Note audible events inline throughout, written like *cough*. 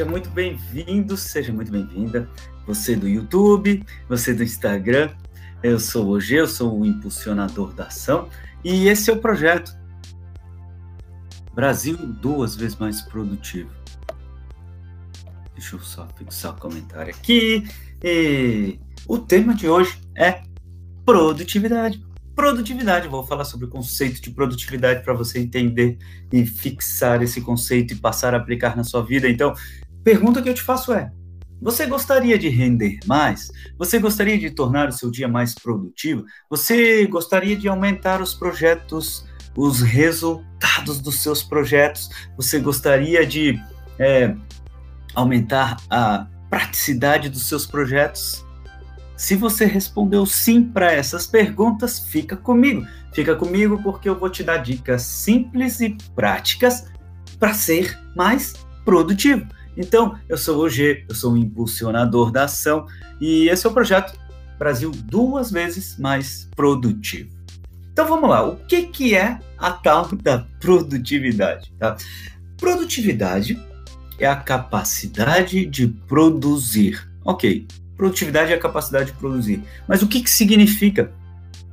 Seja muito bem-vindo, seja muito bem-vinda. Você do YouTube, você do Instagram. Eu sou o G, eu sou o impulsionador da ação e esse é o projeto Brasil duas vezes mais produtivo. Deixa eu só fixar o comentário aqui. E o tema de hoje é produtividade. Produtividade, vou falar sobre o conceito de produtividade para você entender e fixar esse conceito e passar a aplicar na sua vida. Então, pergunta que eu te faço é: você gostaria de render mais? Você gostaria de tornar o seu dia mais produtivo? Você gostaria de aumentar os projetos, os resultados dos seus projetos? Você gostaria de é, aumentar a praticidade dos seus projetos? Se você respondeu sim para essas perguntas, fica comigo. Fica comigo porque eu vou te dar dicas simples e práticas para ser mais produtivo. Então, eu sou o G, eu sou o impulsionador da ação e esse é o projeto Brasil duas vezes mais produtivo. Então vamos lá, o que, que é a tal da produtividade? Tá? Produtividade é a capacidade de produzir. Ok, produtividade é a capacidade de produzir. Mas o que, que significa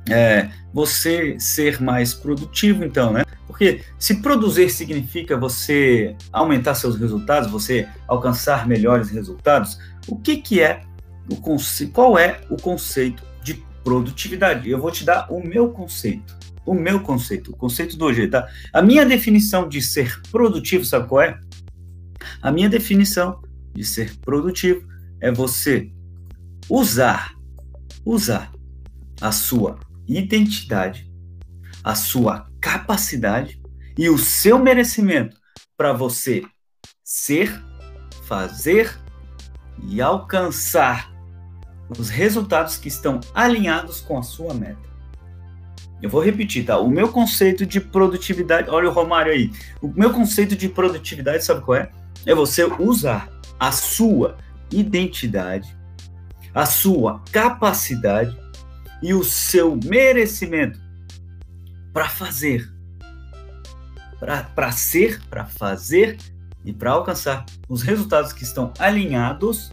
é, você ser mais produtivo, então, né? Porque se produzir significa você aumentar seus resultados, você alcançar melhores resultados, o que, que é o conceito? Qual é o conceito de produtividade? Eu vou te dar o meu conceito. O meu conceito, o conceito do hoje, tá? A minha definição de ser produtivo, sabe qual é? A minha definição de ser produtivo é você usar, usar a sua identidade, a sua capacidade e o seu merecimento para você ser, fazer e alcançar os resultados que estão alinhados com a sua meta. Eu vou repetir, tá? O meu conceito de produtividade, olha o Romário aí. O meu conceito de produtividade, sabe qual é? É você usar a sua identidade, a sua capacidade e o seu merecimento para fazer, para ser, para fazer e para alcançar os resultados que estão alinhados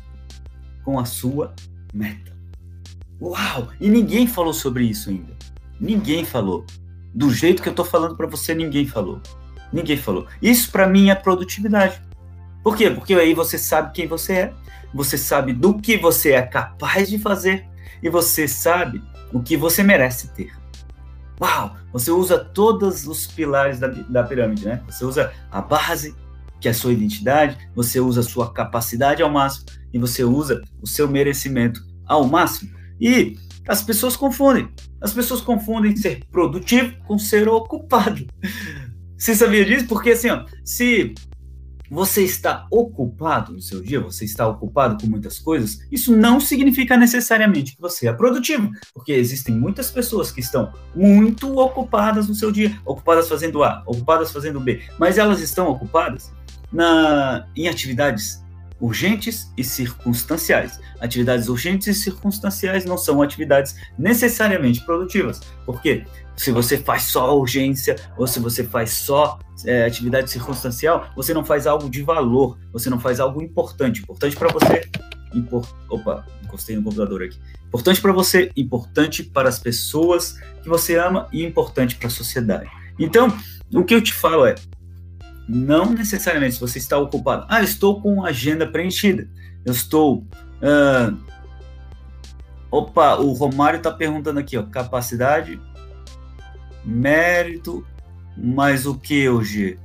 com a sua meta. Uau! E ninguém falou sobre isso ainda. Ninguém falou. Do jeito que eu estou falando para você, ninguém falou. Ninguém falou. Isso para mim é produtividade. Por quê? Porque aí você sabe quem você é, você sabe do que você é capaz de fazer e você sabe o que você merece ter. Uau! Você usa todos os pilares da, da pirâmide, né? Você usa a base, que é a sua identidade, você usa a sua capacidade ao máximo e você usa o seu merecimento ao máximo. E as pessoas confundem. As pessoas confundem ser produtivo com ser ocupado. *laughs* Você sabia disso? Porque assim, ó, se você está ocupado no seu dia, você está ocupado com muitas coisas, isso não significa necessariamente que você é produtivo, porque existem muitas pessoas que estão muito ocupadas no seu dia, ocupadas fazendo A, ocupadas fazendo B, mas elas estão ocupadas na, em atividades urgentes e circunstanciais. Atividades urgentes e circunstanciais não são atividades necessariamente produtivas, porque se você faz só urgência ou se você faz só é, atividade circunstancial, você não faz algo de valor, você não faz algo importante. Importante para você. Impor... Opa, encostei no computador aqui. Importante para você, importante para as pessoas que você ama e importante para a sociedade. Então, o que eu te falo é: não necessariamente se você está ocupado. Ah, estou com agenda preenchida. Eu estou. Uh... Opa, o Romário está perguntando aqui, ó, capacidade, mérito mas o que hoje?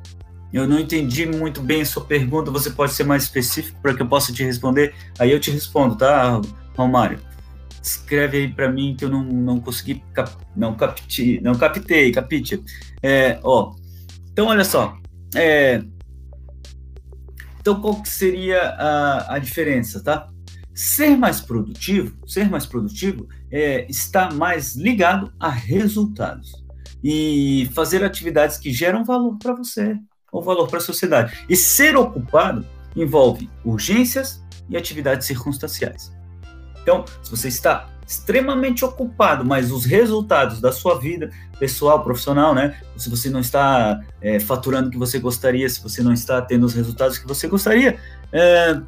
Eu não entendi muito bem a sua pergunta. Você pode ser mais específico para que eu possa te responder? Aí eu te respondo, tá, Romário? Escreve aí para mim que eu não, não consegui, cap, não captei, não captei, capite. É, ó, então olha só. É, então qual que seria a, a diferença, tá? Ser mais produtivo, ser mais produtivo é, está mais ligado a resultados e fazer atividades que geram valor para você ou valor para a sociedade. E ser ocupado envolve urgências e atividades circunstanciais. Então, se você está extremamente ocupado, mas os resultados da sua vida pessoal, profissional, né? Se você não está é, faturando o que você gostaria, se você não está tendo os resultados que você gostaria, é,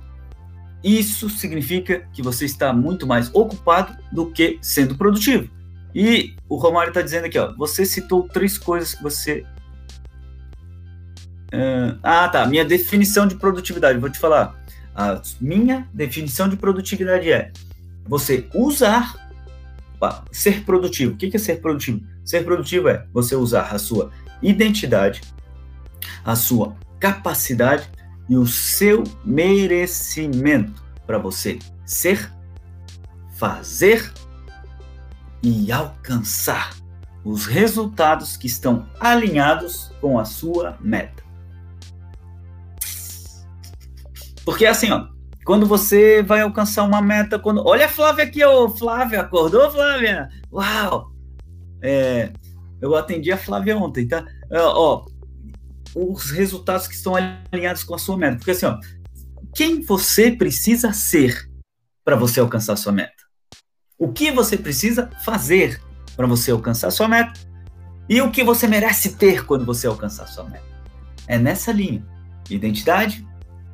isso significa que você está muito mais ocupado do que sendo produtivo. E o Romário está dizendo aqui, ó, você citou três coisas que você. Uh, ah, tá. Minha definição de produtividade, vou te falar. A minha definição de produtividade é você usar ser produtivo. O que é ser produtivo? Ser produtivo é você usar a sua identidade, a sua capacidade e o seu merecimento para você ser, fazer e alcançar os resultados que estão alinhados com a sua meta. Porque assim, ó, quando você vai alcançar uma meta, quando olha a Flávia aqui, ô Flávia, acordou, Flávia? Uau! É, eu atendi a Flávia ontem, tá? Ó, os resultados que estão alinhados com a sua meta, porque assim, ó, quem você precisa ser para você alcançar a sua meta? O que você precisa fazer para você alcançar sua meta? E o que você merece ter quando você alcançar sua meta? É nessa linha: identidade,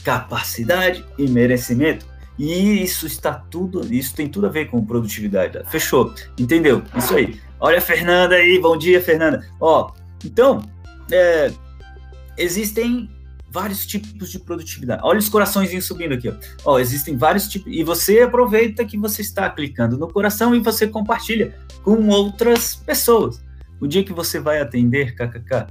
capacidade e merecimento. E isso está tudo, isso tem tudo a ver com produtividade. Fechou? Entendeu? Isso aí. Olha a Fernanda aí, bom dia, Fernanda. Ó, então, é, existem vários tipos de produtividade. Olha os coraçõezinhos subindo aqui, ó. ó. Existem vários tipos. E você aproveita que você está clicando no coração e você compartilha com outras pessoas. O dia que você vai atender, kkk.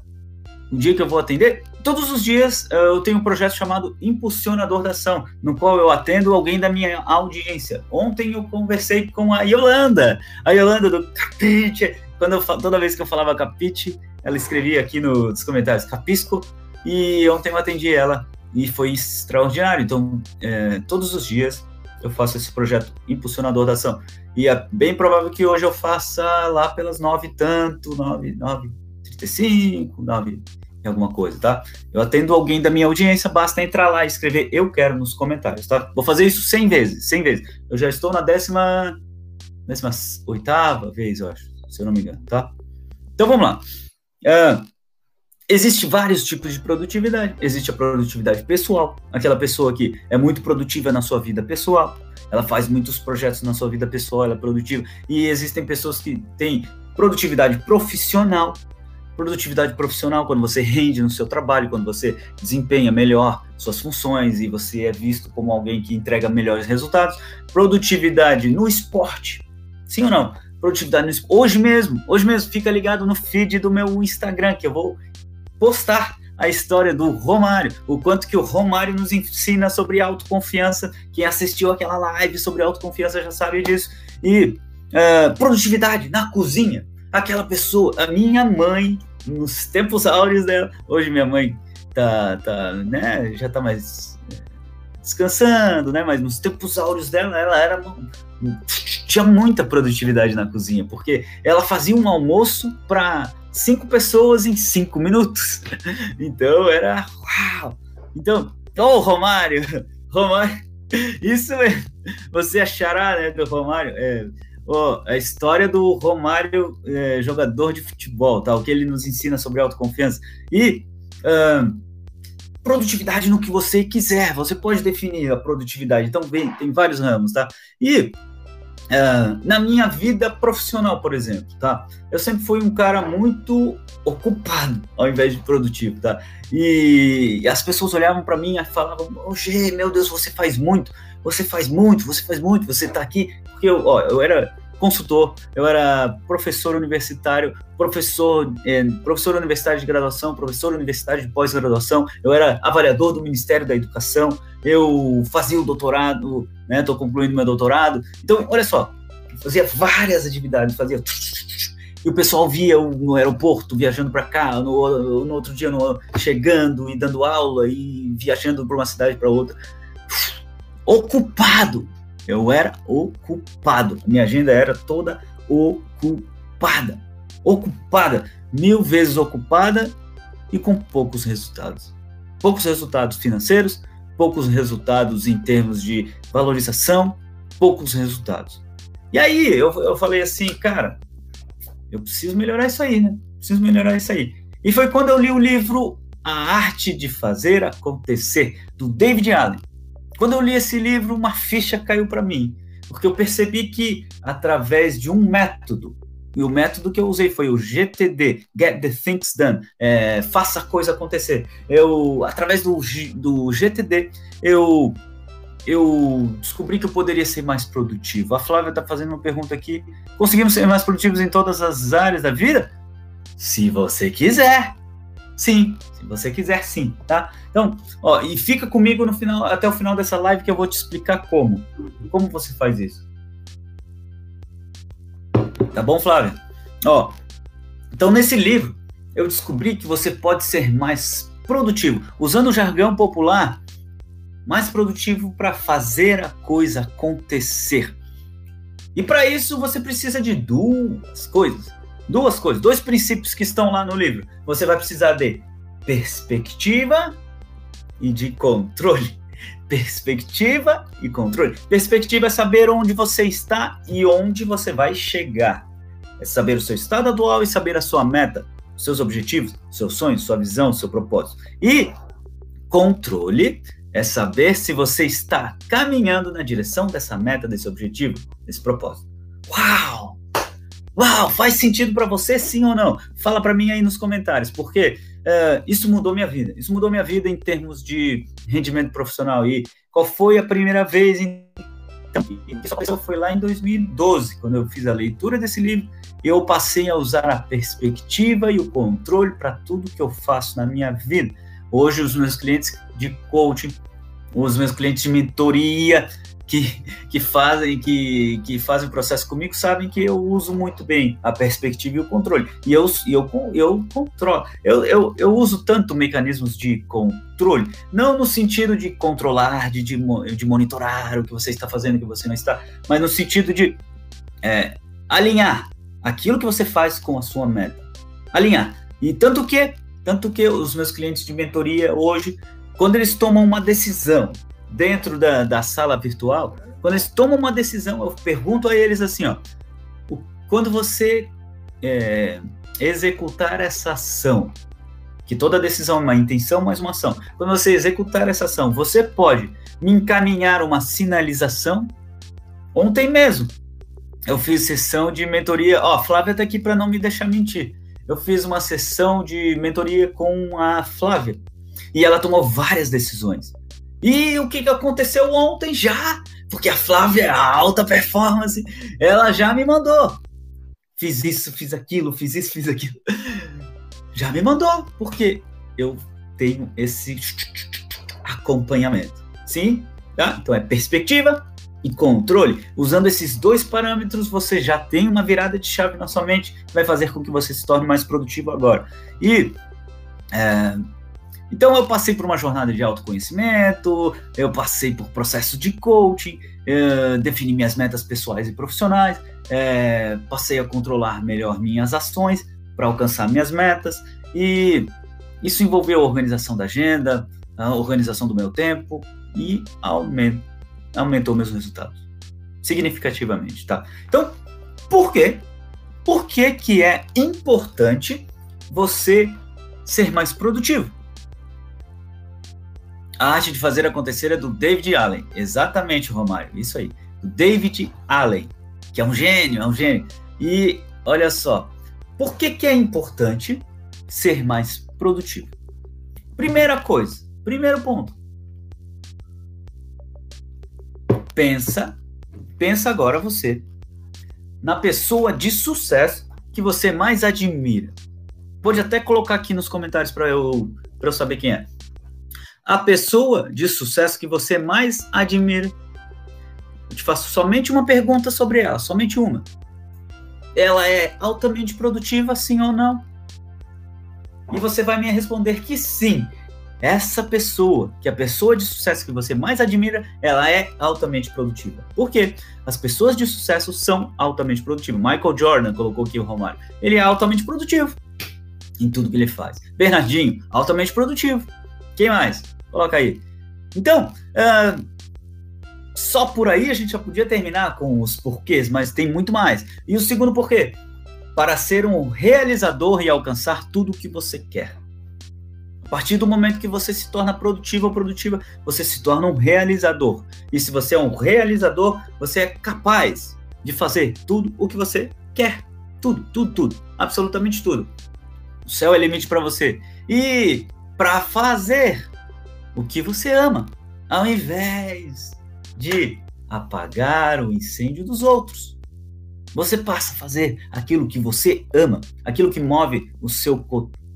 O dia que eu vou atender, todos os dias eh, eu tenho um projeto chamado Impulsionador da Ação, no qual eu atendo alguém da minha audiência. Ontem eu conversei com a Yolanda, a Yolanda do Capite. Quando eu, toda vez que eu falava Capite, ela escrevia aqui nos comentários Capisco e ontem eu atendi ela e foi extraordinário. Então, é, todos os dias eu faço esse projeto Impulsionador da Ação. E é bem provável que hoje eu faça lá pelas nove tanto, nove, nove, trinta e cinco, nove alguma coisa, tá? Eu atendo alguém da minha audiência, basta entrar lá e escrever eu quero nos comentários, tá? Vou fazer isso cem vezes, cem vezes. Eu já estou na décima, décima oitava vez, eu acho, se eu não me engano, tá? Então vamos lá. Uh, Existem vários tipos de produtividade. Existe a produtividade pessoal, aquela pessoa que é muito produtiva na sua vida pessoal, ela faz muitos projetos na sua vida pessoal, ela é produtiva. E existem pessoas que têm produtividade profissional. Produtividade profissional, quando você rende no seu trabalho, quando você desempenha melhor suas funções e você é visto como alguém que entrega melhores resultados. Produtividade no esporte. Sim ou não? Produtividade no esporte. Hoje mesmo, hoje mesmo, fica ligado no feed do meu Instagram, que eu vou postar a história do Romário, o quanto que o Romário nos ensina sobre autoconfiança. Quem assistiu aquela live sobre autoconfiança já sabe disso. E uh, produtividade na cozinha. Aquela pessoa, a minha mãe, nos tempos áureos dela, hoje minha mãe tá, tá né, já tá mais é, descansando, né, mas nos tempos áureos dela, ela era tinha muita produtividade na cozinha, porque ela fazia um almoço para cinco pessoas em cinco minutos. *laughs* Então era uau! Então, oh, Romário, *laughs* Romário, isso é, você achará, né, do Romário, é, oh, a história do Romário, é, jogador de futebol, tá? O que ele nos ensina sobre autoconfiança. E produtividade no que você quiser, você pode definir a produtividade. Então, vem, tem vários ramos, tá? E Uh, na minha vida profissional, por exemplo, tá? Eu sempre fui um cara muito ocupado ao invés de produtivo, tá? E, e as pessoas olhavam para mim e falavam: "Oh, Gê, meu Deus, você faz muito, você faz muito, você faz muito, você tá aqui". Porque eu, ó, eu era consultor, eu era professor universitário, professor, eh, professor universitário de graduação, professor universitário de pós-graduação, eu era avaliador do Ministério da Educação, eu fazia o doutorado, né, estou concluindo meu doutorado. Então, olha só, fazia várias atividades, fazia *laughs* e o pessoal via no aeroporto viajando para cá, no, no, outro dia no, chegando e dando aula e viajando para uma cidade para outra, ocupado, eu era ocupado. Minha agenda era toda ocupada. Ocupada. Mil vezes ocupada e com poucos resultados. Poucos resultados financeiros, poucos resultados em termos de valorização, poucos resultados. E aí eu, eu falei assim, cara, eu preciso melhorar isso aí, né? Preciso melhorar isso aí. E foi quando eu li o livro A Arte de Fazer Acontecer, do David Allen. Quando eu li esse livro, uma ficha caiu para mim, porque eu percebi que através de um método, e o método que eu usei foi o GTD, Get the Things Done, é, faça a coisa acontecer. Eu, através do, do GTD, eu eu descobri que eu poderia ser mais produtivo. A Flávia está fazendo uma pergunta aqui. Conseguimos ser mais produtivos em todas as áreas da vida? Se você quiser. Sim, se você quiser, sim, tá? Então, ó, e fica comigo no final, até o final dessa live que eu vou te explicar como. Como você faz isso. Tá bom, Flávia? Ó, então nesse livro eu descobri que você pode ser mais produtivo. Usando o jargão popular, mais produtivo para fazer a coisa acontecer. E para isso você precisa de duas coisas. Duas coisas, dois princípios que estão lá no livro. Você vai precisar de perspectiva e de controle. *laughs* Perspectiva e controle. Perspectiva é saber onde você está e onde você vai chegar. É saber o seu estado atual e saber a sua meta, seus objetivos, seus sonhos, sua visão, seu propósito. E controle é saber se você está caminhando na direção dessa meta, desse objetivo, desse propósito. Uau! Uau, faz sentido para você sim ou não? Fala para mim aí nos comentários, porque uh, isso mudou minha vida. Isso mudou minha vida em termos de rendimento profissional. E qual foi a primeira vez em isso foi lá em 2012, quando eu fiz a leitura desse livro, eu passei a usar a perspectiva e o controle para tudo que eu faço na minha vida. Hoje, os meus clientes de coaching os meus clientes de mentoria que, que fazem que, que fazem o processo comigo sabem que eu uso muito bem a perspectiva e o controle. E eu, eu, eu controlo. Eu, eu, eu uso tanto mecanismos de controle, não no sentido de controlar, de, de, de monitorar o que você está fazendo, o que você não está, mas no sentido de é, alinhar aquilo que você faz com a sua meta. Alinhar. E tanto que, tanto que os meus clientes de mentoria hoje quando eles tomam uma decisão dentro da, da sala virtual, quando eles tomam uma decisão, eu pergunto a eles assim, ó, quando você é, executar essa ação, que toda decisão é uma intenção, mas uma ação. Quando você executar essa ação, você pode me encaminhar uma sinalização. Ontem mesmo, eu fiz sessão de mentoria. Ó, a Flávia tá aqui para não me deixar mentir. Eu fiz uma sessão de mentoria com a Flávia e ela tomou várias decisões. E o que, que aconteceu ontem já? Porque a Flávia é alta performance, ela já me mandou. Fiz isso, fiz aquilo, fiz isso, fiz aquilo. Já me mandou, porque eu tenho esse acompanhamento. Sim? Tá? Então é perspectiva e controle. Usando esses dois parâmetros, você já tem uma virada de chave na sua mente vai fazer com que você se torne mais produtivo agora. E é, então eu passei por uma jornada de autoconhecimento, eu passei por processo de coaching, eh, defini minhas metas pessoais e profissionais, eh, passei a controlar melhor minhas ações para alcançar minhas metas e isso envolveu a organização da agenda, a organização do meu tempo e aumento, aumentou meus resultados significativamente, tá? Então, por quê? Por que que é importante você ser mais produtivo? A arte de fazer acontecer é do David Allen. Exatamente, Romário. Isso aí. Do David Allen, que é um gênio, é um gênio. E olha só, por que, que é importante ser mais produtivo? Primeira coisa, primeiro ponto. Pensa, pensa agora você na pessoa de sucesso que você mais admira. Pode até colocar aqui nos comentários para eu, eu saber quem é a pessoa de sucesso que você mais admira. Eu te faço somente uma pergunta sobre ela, somente uma. Ela é altamente produtiva, sim ou não? E você vai me responder que sim. Essa pessoa, que é a pessoa de sucesso que você mais admira, ela é altamente produtiva. Por quê? As pessoas de sucesso são altamente produtivas. Michael Jordan colocou aqui o Romário. Ele é altamente produtivo em tudo que ele faz. Bernardinho, altamente produtivo. Quem mais? Coloca aí. Então, uh, só por aí a gente já podia terminar com os porquês, mas tem muito mais. E o segundo porquê? Para ser um realizador e alcançar tudo o que você quer. A partir do momento que você se torna produtivo ou produtiva, você se torna um realizador. E se você é um realizador, você é capaz de fazer tudo o que você quer. Tudo, tudo, tudo. Absolutamente tudo. O céu é limite para você. E para fazer o que você ama, ao invés de apagar o incêndio dos outros. Você passa a fazer aquilo que você ama, aquilo que move o seu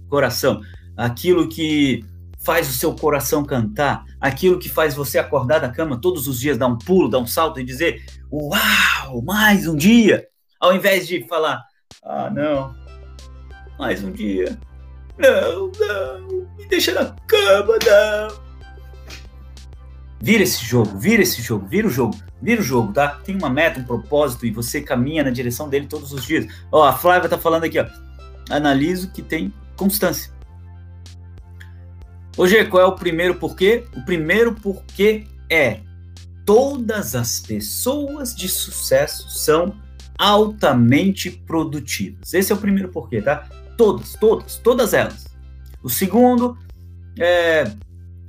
coração aquilo que faz o seu coração cantar, aquilo que faz você acordar da cama todos os dias, dar um pulo, dar um salto e dizer: Uau, mais um dia! Ao invés de falar: Ah, não, mais um dia. Não, não, me deixa na cama, não. Vira esse jogo, vira esse jogo, vira o jogo, vira o jogo, tá? Tem uma meta, um propósito e você caminha na direção dele todos os dias. Ó, a Flávia tá falando aqui, ó. Analiso que tem constância. Hoje, qual é o primeiro porquê? O primeiro porquê é todas as pessoas de sucesso são altamente produtivas. Esse é o primeiro porquê, tá? Todas, todas, todas elas. O segundo é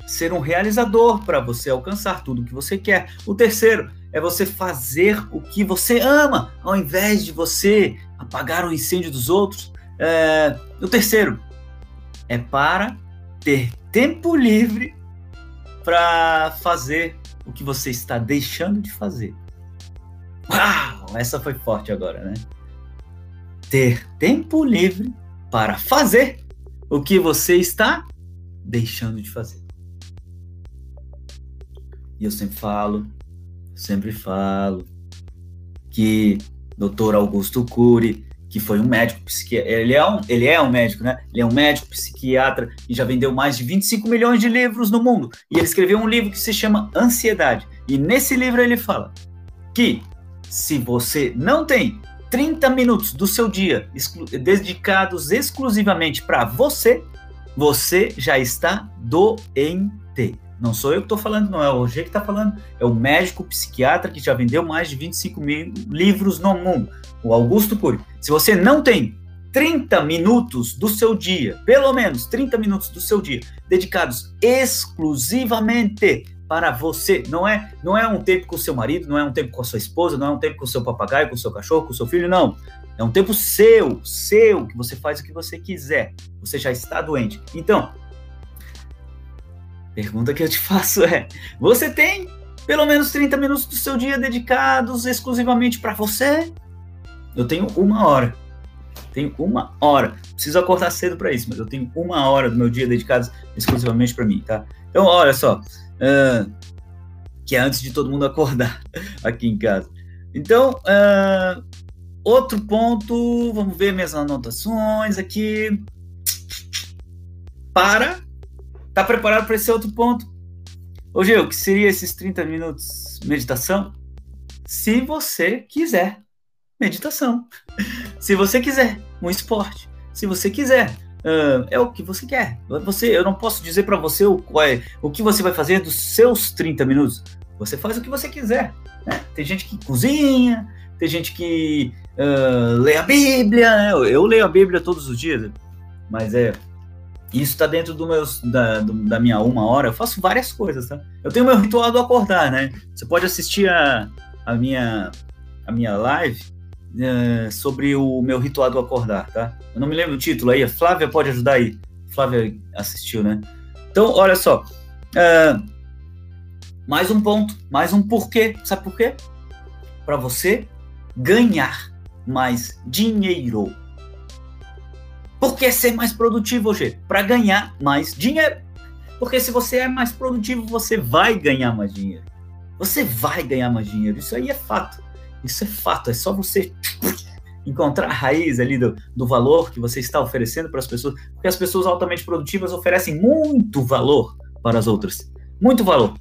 ser um realizador para você alcançar tudo o que você quer. O terceiro é você fazer o que você ama, ao invés de você apagar o incêndio dos outros. É, o terceiro é para ter tempo livre para fazer o que você está deixando de fazer. Uau! Essa foi forte agora, né? Ter tempo livre para fazer o que você está deixando de fazer. E eu sempre falo, sempre falo que Dr. Augusto Cury que foi um médico psiquiatra. Ele é um, ele é um médico, né? Ele é um médico psiquiatra e já vendeu mais de 25 milhões de livros no mundo. E ele escreveu um livro que se chama Ansiedade. E nesse livro ele fala que se você não tem 30 minutos do seu dia exclu dedicados exclusivamente para você, você já está doente. Não sou eu que estou falando, não é o Roger que está falando, é o médico psiquiatra que já vendeu mais de 25 mil livros no mundo o Augusto Cury, se você não tem 30 minutos do seu dia, pelo menos 30 minutos do seu dia, dedicados exclusivamente para você, não é, não é um tempo com o seu marido, não é um tempo com a sua esposa, não é um tempo com o seu papagaio, com o seu cachorro, com o seu filho, não. É um tempo seu, seu, que você faz o que você quiser. Você já está doente. Então, pergunta que eu te *laughs* faço é: você tem pelo menos 30 minutos do seu dia dedicados exclusivamente para você? Eu tenho uma hora. Tenho uma hora. Preciso acordar cedo para isso, mas eu tenho uma hora do meu dia dedicado exclusivamente para mim, tá? Então, olha só. Uh, que é antes de todo mundo acordar *laughs* aqui em casa. Então, uh, outro ponto, vamos ver minhas anotações aqui. Para. Tá preparado para esse outro ponto? Ô, Gil, o que seria esses 30 minutos meditação? Se você quiser meditação. *laughs* Se você quiser, um esporte. Se você quiser, uh, é o que você quer. Você, eu não posso dizer para você o, é, o que você vai fazer dos seus 30 minutos. Você faz o que você quiser. Né? Tem gente que cozinha, tem gente que uh, lê a Bíblia. Né? Eu, eu, leio a Bíblia todos os dias, mas é isso está dentro do meus, da, do, da minha uma hora. Eu faço várias coisas, tá? Eu tenho meu ritual do acordar, né? Você pode assistir a, a minha a minha live é, sobre o meu ritual do acordar, tá? Eu não me lembro o título aí, a Flávia pode ajudar aí. Flávia assistiu, né? Então, olha só. É, mais um ponto, mais um porquê. Sabe por quê? Para você ganhar mais dinheiro. Por que ser mais produtivo, hoje? Para ganhar mais dinheiro. Porque se você é mais produtivo, você vai ganhar mais dinheiro. Você vai ganhar mais dinheiro. Isso aí é fato. Isso é fato, é só você *laughs* encontrar a raiz ali do, do valor que você está oferecendo para as pessoas, porque as pessoas altamente produtivas oferecem muito valor para as outras. Muito valor.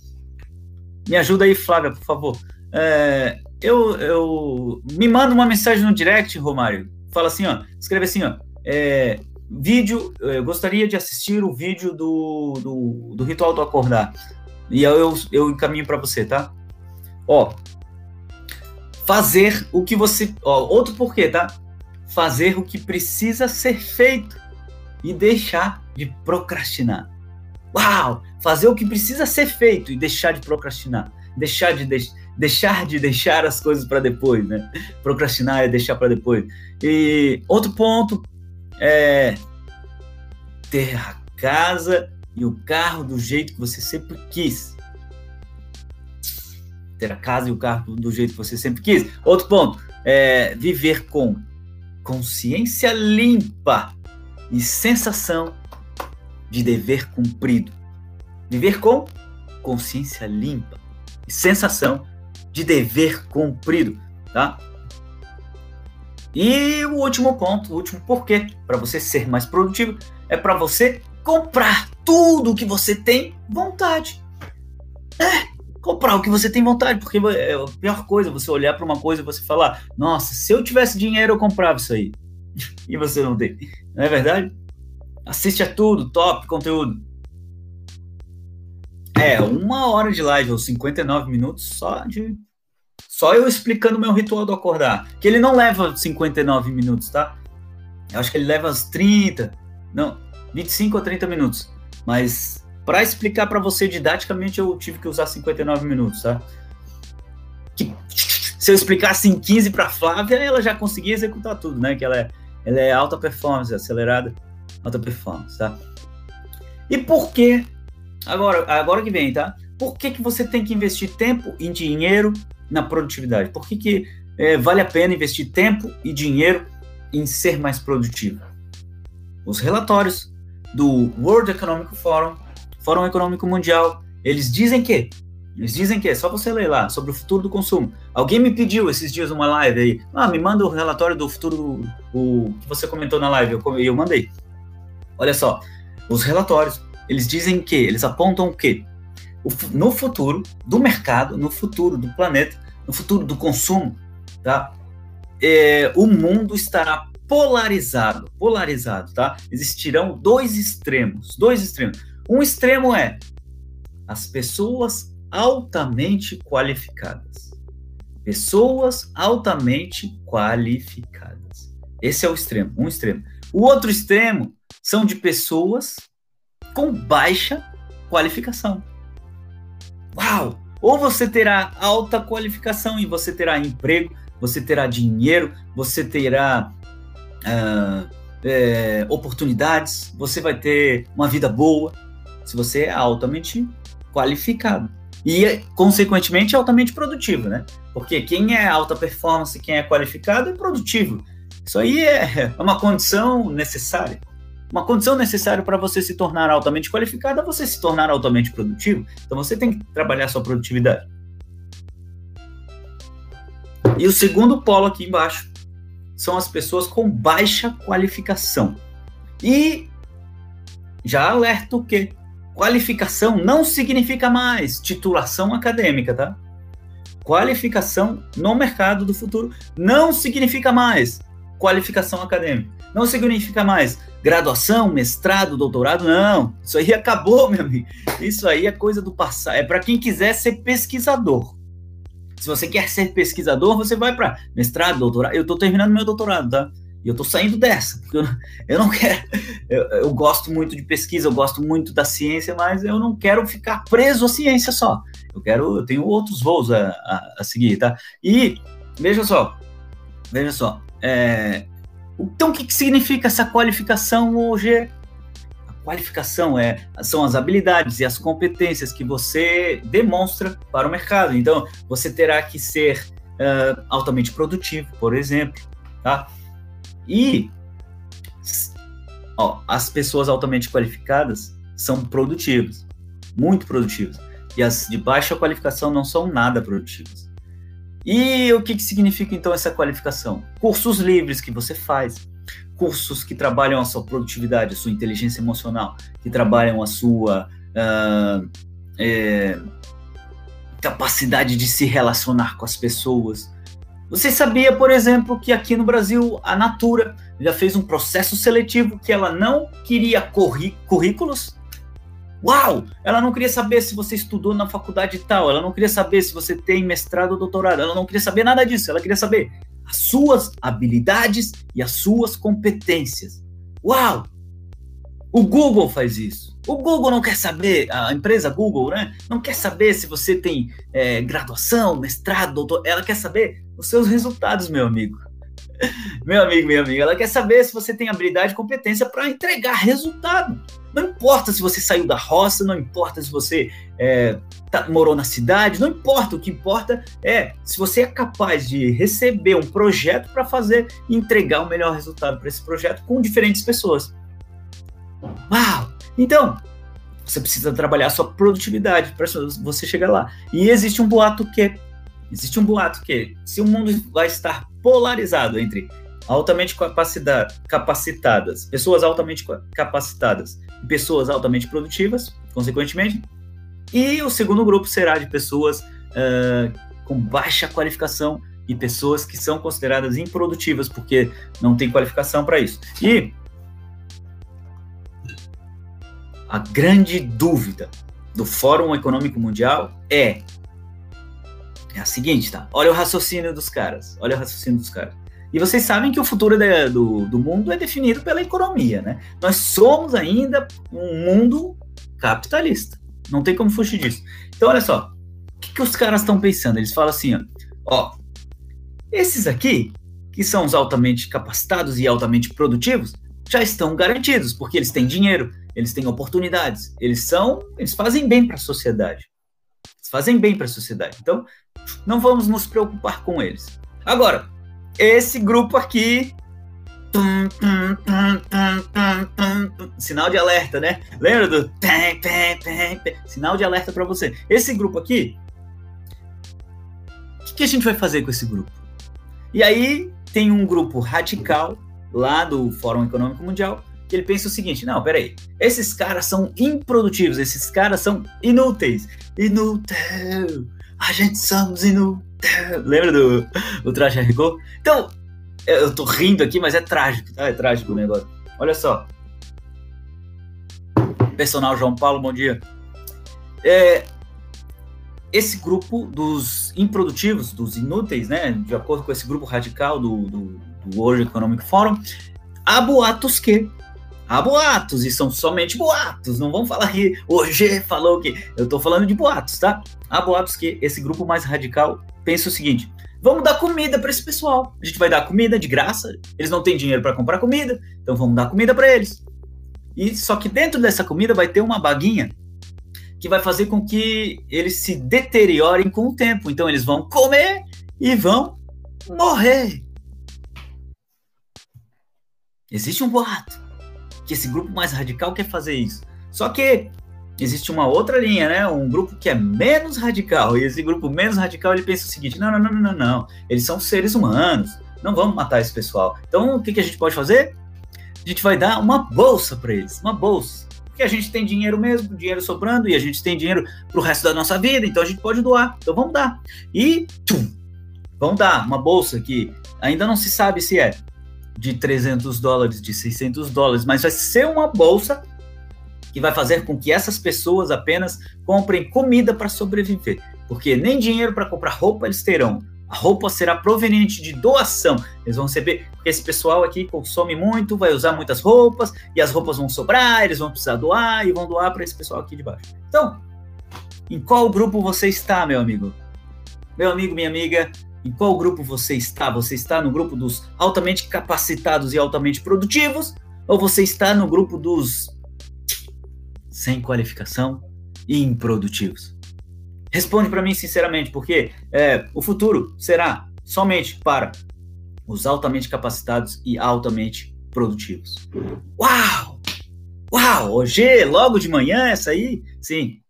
Me ajuda aí, Flávia, por favor. É, eu, eu me manda uma mensagem no direct, Romário. Fala assim, ó, escreve assim, ó. É, vídeo, eu gostaria de assistir o vídeo do, do, do ritual do acordar. E eu, eu, eu encaminho para você, tá? Ó, fazer o que você. Ó, outro porquê, tá? Fazer o que precisa ser feito e deixar de procrastinar. Uau! Fazer o que precisa ser feito e deixar de procrastinar. Deixar de, de deixar de deixar as coisas para depois, né? Procrastinar é deixar para depois. E outro ponto é ter a casa e o carro do jeito que você sempre quis. Ter a casa e o carro do jeito que você sempre quis. Outro ponto é viver com consciência limpa e sensação de dever cumprido. Viver com consciência limpa e sensação de dever cumprido, tá? E o último ponto, o último porquê para você ser mais produtivo é para você comprar tudo o que você tem vontade. É, comprar o que você tem vontade, porque é a pior coisa você olhar para uma coisa e você falar: "Nossa, se eu tivesse dinheiro eu comprava isso aí". *laughs* e você não tem. Não é verdade? Assiste a tudo, top conteúdo. É, uma hora de live, ou 59 minutos só de. Só eu explicando meu ritual do acordar. Que ele não leva 59 minutos, tá? Eu acho que ele leva uns 30, não, 25 ou 30 minutos. Mas para explicar para você didaticamente, eu tive que usar 59 minutos, tá? Que, se eu explicasse em 15 para Flávia, ela já conseguia executar tudo, né? Que ela é, ela é alta performance, acelerada alta performance, tá? E por que, agora, agora que vem, tá? Por que, que você tem que investir tempo e dinheiro na produtividade? Por que, que é, vale a pena investir tempo e dinheiro em ser mais produtivo? Os relatórios do World Economic Forum, Fórum Econômico Mundial, eles dizem que eles dizem que é só você ler lá sobre o futuro do consumo. Alguém me pediu esses dias uma live aí. Ah, me manda o relatório do futuro o que você comentou na live. Eu, eu mandei. Olha só, os relatórios, eles dizem que, eles apontam que no futuro do mercado, no futuro do planeta, no futuro do consumo, tá? É, o mundo estará polarizado, polarizado, tá? Existirão dois extremos, dois extremos. Um extremo é as pessoas altamente qualificadas. Pessoas altamente qualificadas. Esse é o extremo, um extremo. O outro extremo são de pessoas com baixa qualificação. Uau! Ou você terá alta qualificação e você terá emprego, você terá dinheiro, você terá uh, é, oportunidades, você vai ter uma vida boa se você é altamente qualificado. E, consequentemente, altamente produtivo, né? Porque quem é alta performance, quem é qualificado, é produtivo. Isso aí é uma condição necessária. Uma condição necessária para você se tornar altamente qualificado é você se tornar altamente produtivo. Então você tem que trabalhar sua produtividade. E o segundo polo aqui embaixo são as pessoas com baixa qualificação. E já alerto o quê? Qualificação não significa mais titulação acadêmica, tá? Qualificação no mercado do futuro não significa mais qualificação acadêmica. Não significa mais graduação, mestrado, doutorado, não. Isso aí acabou, meu amigo. Isso aí é coisa do passado. É para quem quiser ser pesquisador. Se você quer ser pesquisador, você vai para mestrado, doutorado. Eu estou terminando meu doutorado, tá? E eu estou saindo dessa, porque eu, eu não quero. Eu, eu, gosto muito de pesquisa, eu gosto muito da ciência, mas eu não quero ficar preso à ciência só. Eu quero, eu tenho outros voos a, a, a seguir, tá? E veja só, veja só, é, então, o que, que significa essa qualificação hoje? A qualificação é, são as habilidades e as competências que você demonstra para o mercado. Então, você terá que ser uh, altamente produtivo, por exemplo, tá? E ó, as pessoas altamente qualificadas são produtivas, muito produtivas. E as de baixa qualificação não são nada produtivas. E o que, que significa então essa qualificação? Cursos livres que você faz, cursos que trabalham a sua produtividade, a sua inteligência emocional, que trabalham a sua uh, é, capacidade de se relacionar com as pessoas. Você sabia, por exemplo, que aqui no Brasil a Natura já fez um processo seletivo que ela não queria currículos, Uau! Ela não queria saber se você estudou na faculdade tal, ela não queria saber se você tem mestrado ou doutorado, ela não queria saber nada disso, ela queria saber as suas habilidades e as suas competências. Uau! O Google faz isso. O Google não quer saber, a empresa Google, né? Não quer saber se você tem é, graduação, mestrado, doutor. Ela quer saber os seus resultados, meu amigo. *laughs* meu amigo, minha amiga. Ela quer saber se você tem habilidade e competência para entregar resultado. Não importa se você saiu da roça, não importa se você é, tá, morou na cidade, não importa. O que importa é se você é capaz de receber um projeto para fazer e entregar o melhor resultado para esse projeto com diferentes pessoas. Uau! Então, você precisa trabalhar a sua produtividade para você chegar lá. E existe um boato que existe um boato que se o mundo vai estar polarizado entre altamente capacitadas, pessoas altamente capacitadas pessoas altamente produtivas, consequentemente, e o segundo grupo será de pessoas uh, com baixa qualificação e pessoas que são consideradas improdutivas porque não têm qualificação para isso. E A grande dúvida do Fórum Econômico Mundial é é a seguinte, tá? Olha o raciocínio dos caras. Olha o raciocínio dos caras. E vocês sabem que o futuro do, do mundo é definido pela economia, né? Nós somos ainda um mundo capitalista. Não tem como fugir disso. Então, olha só. O que, que os caras estão pensando? Eles falam assim, ó, ó. Esses aqui, que são os altamente capacitados e altamente produtivos, já estão garantidos, porque eles têm dinheiro, eles têm oportunidades, eles são, eles fazem bem para a sociedade. Eles fazem bem para a sociedade. Então, não vamos nos preocupar com eles. Agora, esse grupo aqui Tum, tum, tum, sinal de alerta, né? Lembra do sinal de alerta para você. Esse grupo aqui, o que, que, a gente vai fazer com esse grupo? E aí tem um grupo radical lá do Fórum Econômico Mundial que ele pensa o seguinte: não, peraí, esses caras são improdutivos, esses caras são inúteis. Inútil! A gente somos inúteis. Lembra do, do Traje Rigor? Então, eu tô rindo aqui, mas é trágico, tá? É trágico o negócio. Olha só. Personal João Paulo, bom dia. É, esse grupo dos improdutivos, dos inúteis, né, de acordo com esse grupo radical do, do, do World Economic Forum, há boatos que Há boatos, e são somente boatos. Não vamos falar que G falou que. Eu tô falando de boatos, tá? Há boatos que esse grupo mais radical pensa o seguinte: vamos dar comida para esse pessoal. A gente vai dar comida de graça. Eles não têm dinheiro para comprar comida, então vamos dar comida para eles. E só que dentro dessa comida vai ter uma baguinha que vai fazer com que eles se deteriorem com o tempo. Então eles vão comer e vão morrer. Existe um boato que esse grupo mais radical quer fazer isso. Só que existe uma outra linha, né? Um grupo que é menos radical. E esse grupo menos radical ele pensa o seguinte: não, não, não, não, não. Eles são seres humanos. Não vamos matar esse pessoal. Então o que, que a gente pode fazer? A gente vai dar uma bolsa para eles, uma bolsa. Porque a gente tem dinheiro mesmo, dinheiro sobrando, e a gente tem dinheiro para o resto da nossa vida, então a gente pode doar. Então vamos dar. E tchum, vamos dar uma bolsa que ainda não se sabe se é de 300 dólares, de 600 dólares, mas vai ser uma bolsa que vai fazer com que essas pessoas apenas comprem comida para sobreviver, porque nem dinheiro para comprar roupa eles terão. A roupa será proveniente de doação. Eles vão receber, porque esse pessoal aqui consome muito, vai usar muitas roupas, e as roupas vão sobrar, eles vão precisar doar e vão doar para esse pessoal aqui de baixo. Então, em qual grupo você está, meu amigo? Meu amigo, minha amiga, em qual grupo você está? Você está no grupo dos altamente capacitados e altamente produtivos? Ou você está no grupo dos sem qualificação e improdutivos? Responde para mim sinceramente, porque é, o futuro será somente para os altamente capacitados e altamente produtivos. Uau! Uau! Hoje, logo de manhã, essa aí? Sim,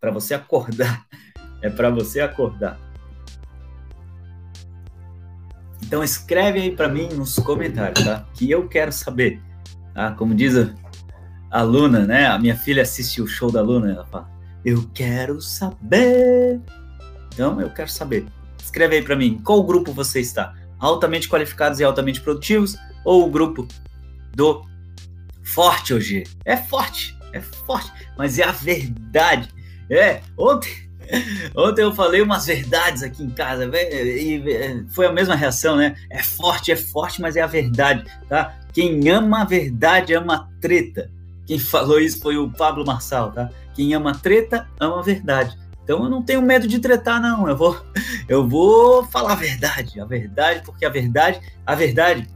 para você acordar. *laughs* É para você acordar. Então escreve aí para mim nos comentários, tá? Que eu quero saber. Tá? Como diz a, Luna, né? A minha filha assiste o show da Luna, ela fala: "Eu quero saber". Então eu quero saber. Escreve aí para mim, qual grupo você está? Altamente qualificados e altamente produtivos ou o grupo do forte hoje? É forte. é forte, mas é a verdade. É, ontem, *laughs* ontem eu falei umas verdades aqui em casa e foi a mesma reação, né? É forte, é forte, mas é a verdade, tá? Quem ama a verdade ama a treta. Quem falou isso foi o Pablo Marçal, tá? Quem ama treta ama a verdade. Então eu não tenho medo de tretar, não. Eu vou, *laughs* eu vou falar a verdade, a verdade, porque a verdade, a verdade,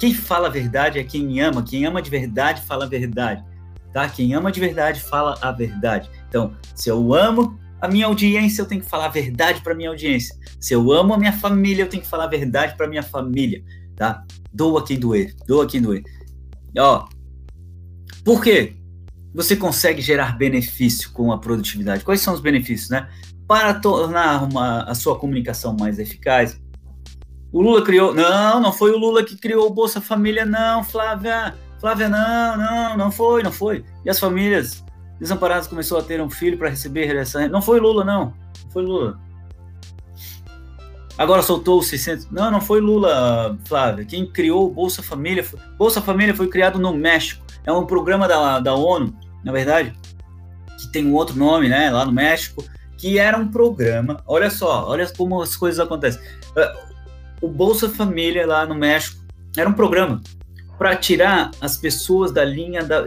quem fala a verdade é quem ama. Quem ama de verdade fala a verdade, tá? Quem ama de verdade fala a verdade. Então, se eu amo a minha audiência, eu tenho que falar a verdade para minha audiência. Se eu amo a minha família, eu tenho que falar a verdade para minha família, tá? Doa quem doer, doa quem doer. Ó, por quê? você consegue gerar benefício com a produtividade. Quais são os benefícios, né? Para tornar uma, a sua comunicação mais eficaz. O Lula criou. Não, não foi o Lula que criou o Bolsa Família, não, Flávia. Flávia, não, não, não foi, não foi. E as famílias desamparadas começou a ter um filho para receber essa. Não foi Lula, não. Não foi Lula. Agora soltou os 600. Não, não foi Lula, Flávia. Quem criou o Bolsa Família. Foi... Bolsa Família foi criado no México. É um programa da, da ONU na verdade, que tem um outro nome, né, lá no México, que era um programa. Olha só, olha como as coisas acontecem. Uh, o Bolsa Família lá no México era um programa para tirar as pessoas da linha da,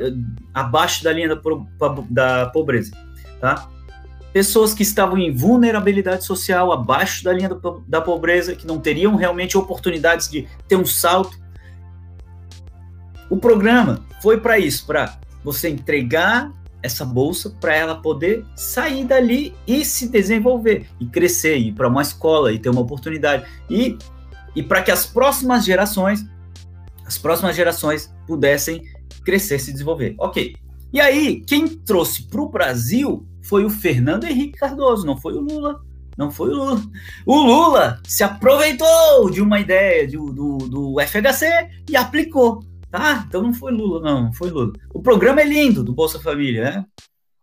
abaixo da linha da, da pobreza, tá? Pessoas que estavam em vulnerabilidade social, abaixo da linha da, da pobreza, que não teriam realmente oportunidades de ter um salto. O programa foi para isso, para você entregar essa bolsa para ela poder sair dali e se desenvolver e crescer, ir para uma escola e ter uma oportunidade e e para que as próximas gerações as próximas gerações pudessem crescer, se desenvolver. OK. E aí, quem trouxe para o Brasil foi o Fernando Henrique Cardoso, não foi o Lula. Não foi o Lula. O Lula se aproveitou de uma ideia do, do, do FHC e aplicou. Tá? Então não foi Lula, não, não foi Lula. O programa é lindo do Bolsa Família, né?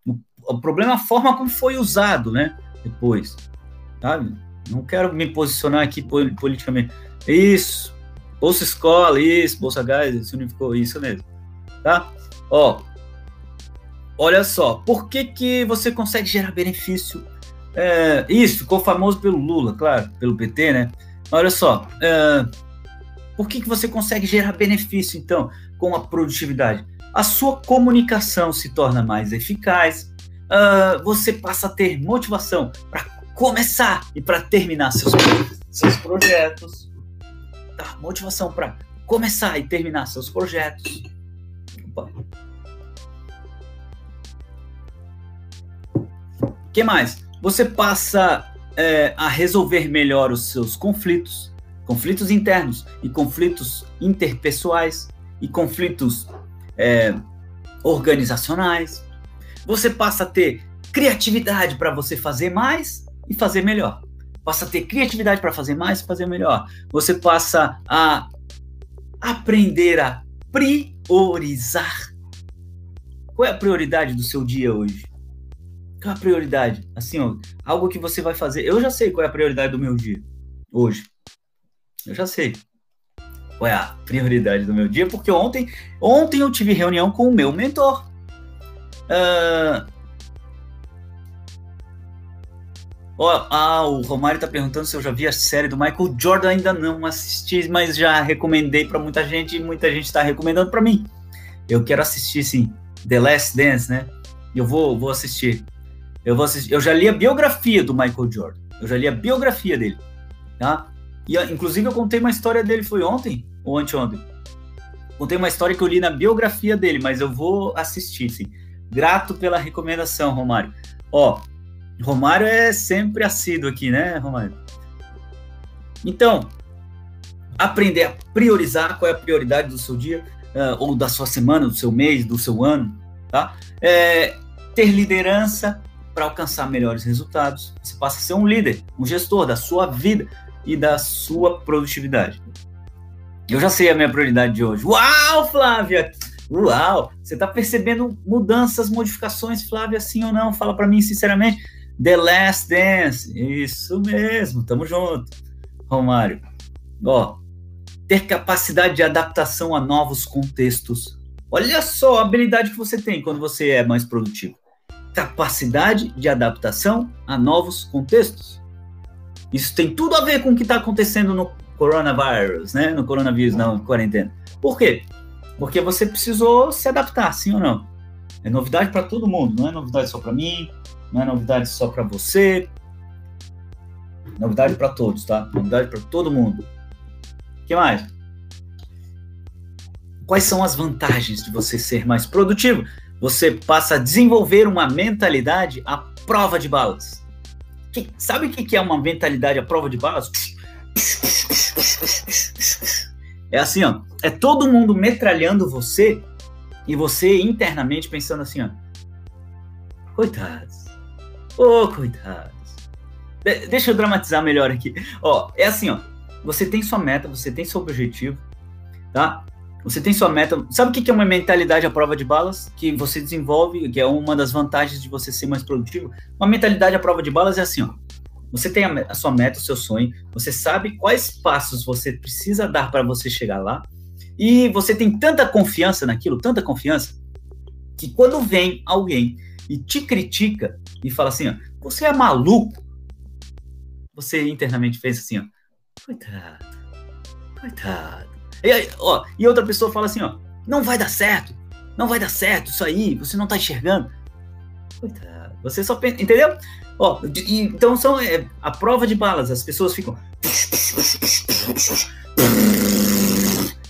O, o problema é a forma como foi usado, né? Depois, tá? Não quero me posicionar aqui politicamente. Isso, Bolsa Escola, isso, Bolsa Gás, isso unificou, isso mesmo, tá? Ó, olha só, por que que você consegue gerar benefício? É, isso, ficou famoso pelo Lula, claro, pelo PT, né? Olha só, é, por que, que você consegue gerar benefício, então, com a produtividade? A sua comunicação se torna mais eficaz, uh, você passa a ter motivação para começar e para terminar seus, seus projetos. Tá? Motivação para começar e terminar seus projetos. O que mais? Você passa é, a resolver melhor os seus conflitos, conflitos internos e conflitos interpessoais e conflitos é, organizacionais. Você passa a ter criatividade para você fazer mais e fazer melhor. Passa a ter criatividade para fazer mais e fazer melhor. Você passa a aprender a priorizar. Qual é a prioridade do seu dia hoje? Qual é a prioridade? Assim, ó, algo que você vai fazer. Eu já sei qual é a prioridade do meu dia hoje. Eu já sei qual é a prioridade do meu dia, porque ontem, ontem eu tive reunião com o meu mentor. Uh... Oh, ah, o Romário está perguntando se eu já vi a série do Michael Jordan. Ainda não assisti, mas já recomendei para muita gente e muita gente está recomendando para mim. Eu quero assistir, sim. The Last Dance, né? Eu vou, vou assistir. Eu vou assistir. Eu já li a biografia do Michael Jordan. Eu já li a biografia dele, tá? E, inclusive, eu contei uma história dele, foi ontem ou anteontem. Contei uma história que eu li na biografia dele, mas eu vou assistir, sim. Grato pela recomendação, Romário. Ó, Romário é sempre assíduo aqui, né, Romário? Então, aprender a priorizar qual é a prioridade do seu dia, uh, ou da sua semana, do seu mês, do seu ano, tá? É, ter liderança para alcançar melhores resultados. Você passa a ser um líder, um gestor da sua vida e da sua produtividade. Eu já sei a minha prioridade de hoje. Uau, Flávia! Uau! Você está percebendo mudanças, modificações, Flávia, sim ou não? Fala para mim sinceramente. The Last Dance. Isso mesmo, tamo junto. Romário. Ó, ter capacidade de adaptação a novos contextos. Olha só a habilidade que você tem quando você é mais produtivo. Capacidade de adaptação a novos contextos. Isso tem tudo a ver com o que está acontecendo no coronavírus, né? No coronavírus, na quarentena. Por quê? Porque você precisou se adaptar, sim ou não? É novidade para todo mundo, não é novidade só para mim, não é novidade só para você. Novidade para todos, tá? Novidade para todo mundo. O que mais? Quais são as vantagens de você ser mais produtivo? Você passa a desenvolver uma mentalidade à prova de balas. Que, sabe o que é uma mentalidade à prova de balas? É assim, ó. É todo mundo metralhando você e você internamente pensando assim, ó. Coitados. Ô, oh, coitados. De deixa eu dramatizar melhor aqui. Ó, é assim, ó. Você tem sua meta, você tem seu objetivo, tá? Você tem sua meta. Sabe o que é uma mentalidade à prova de balas? Que você desenvolve, que é uma das vantagens de você ser mais produtivo. Uma mentalidade à prova de balas é assim, ó. Você tem a, sua meta, o seu sonho, você sabe quais passos você precisa dar para você chegar lá, e você tem tanta confiança naquilo, tanta confiança, que quando vem alguém e te critica e fala assim, ó, você é maluco, você internamente pensa assim, ó, coitado, coitado. E, aí, ó, e outra pessoa fala assim, ó, não vai dar certo, não vai dar certo isso aí, você não tá enxergando. Coitado, você só pensa, entendeu? Ó, e, então são é, a prova de balas, as pessoas ficam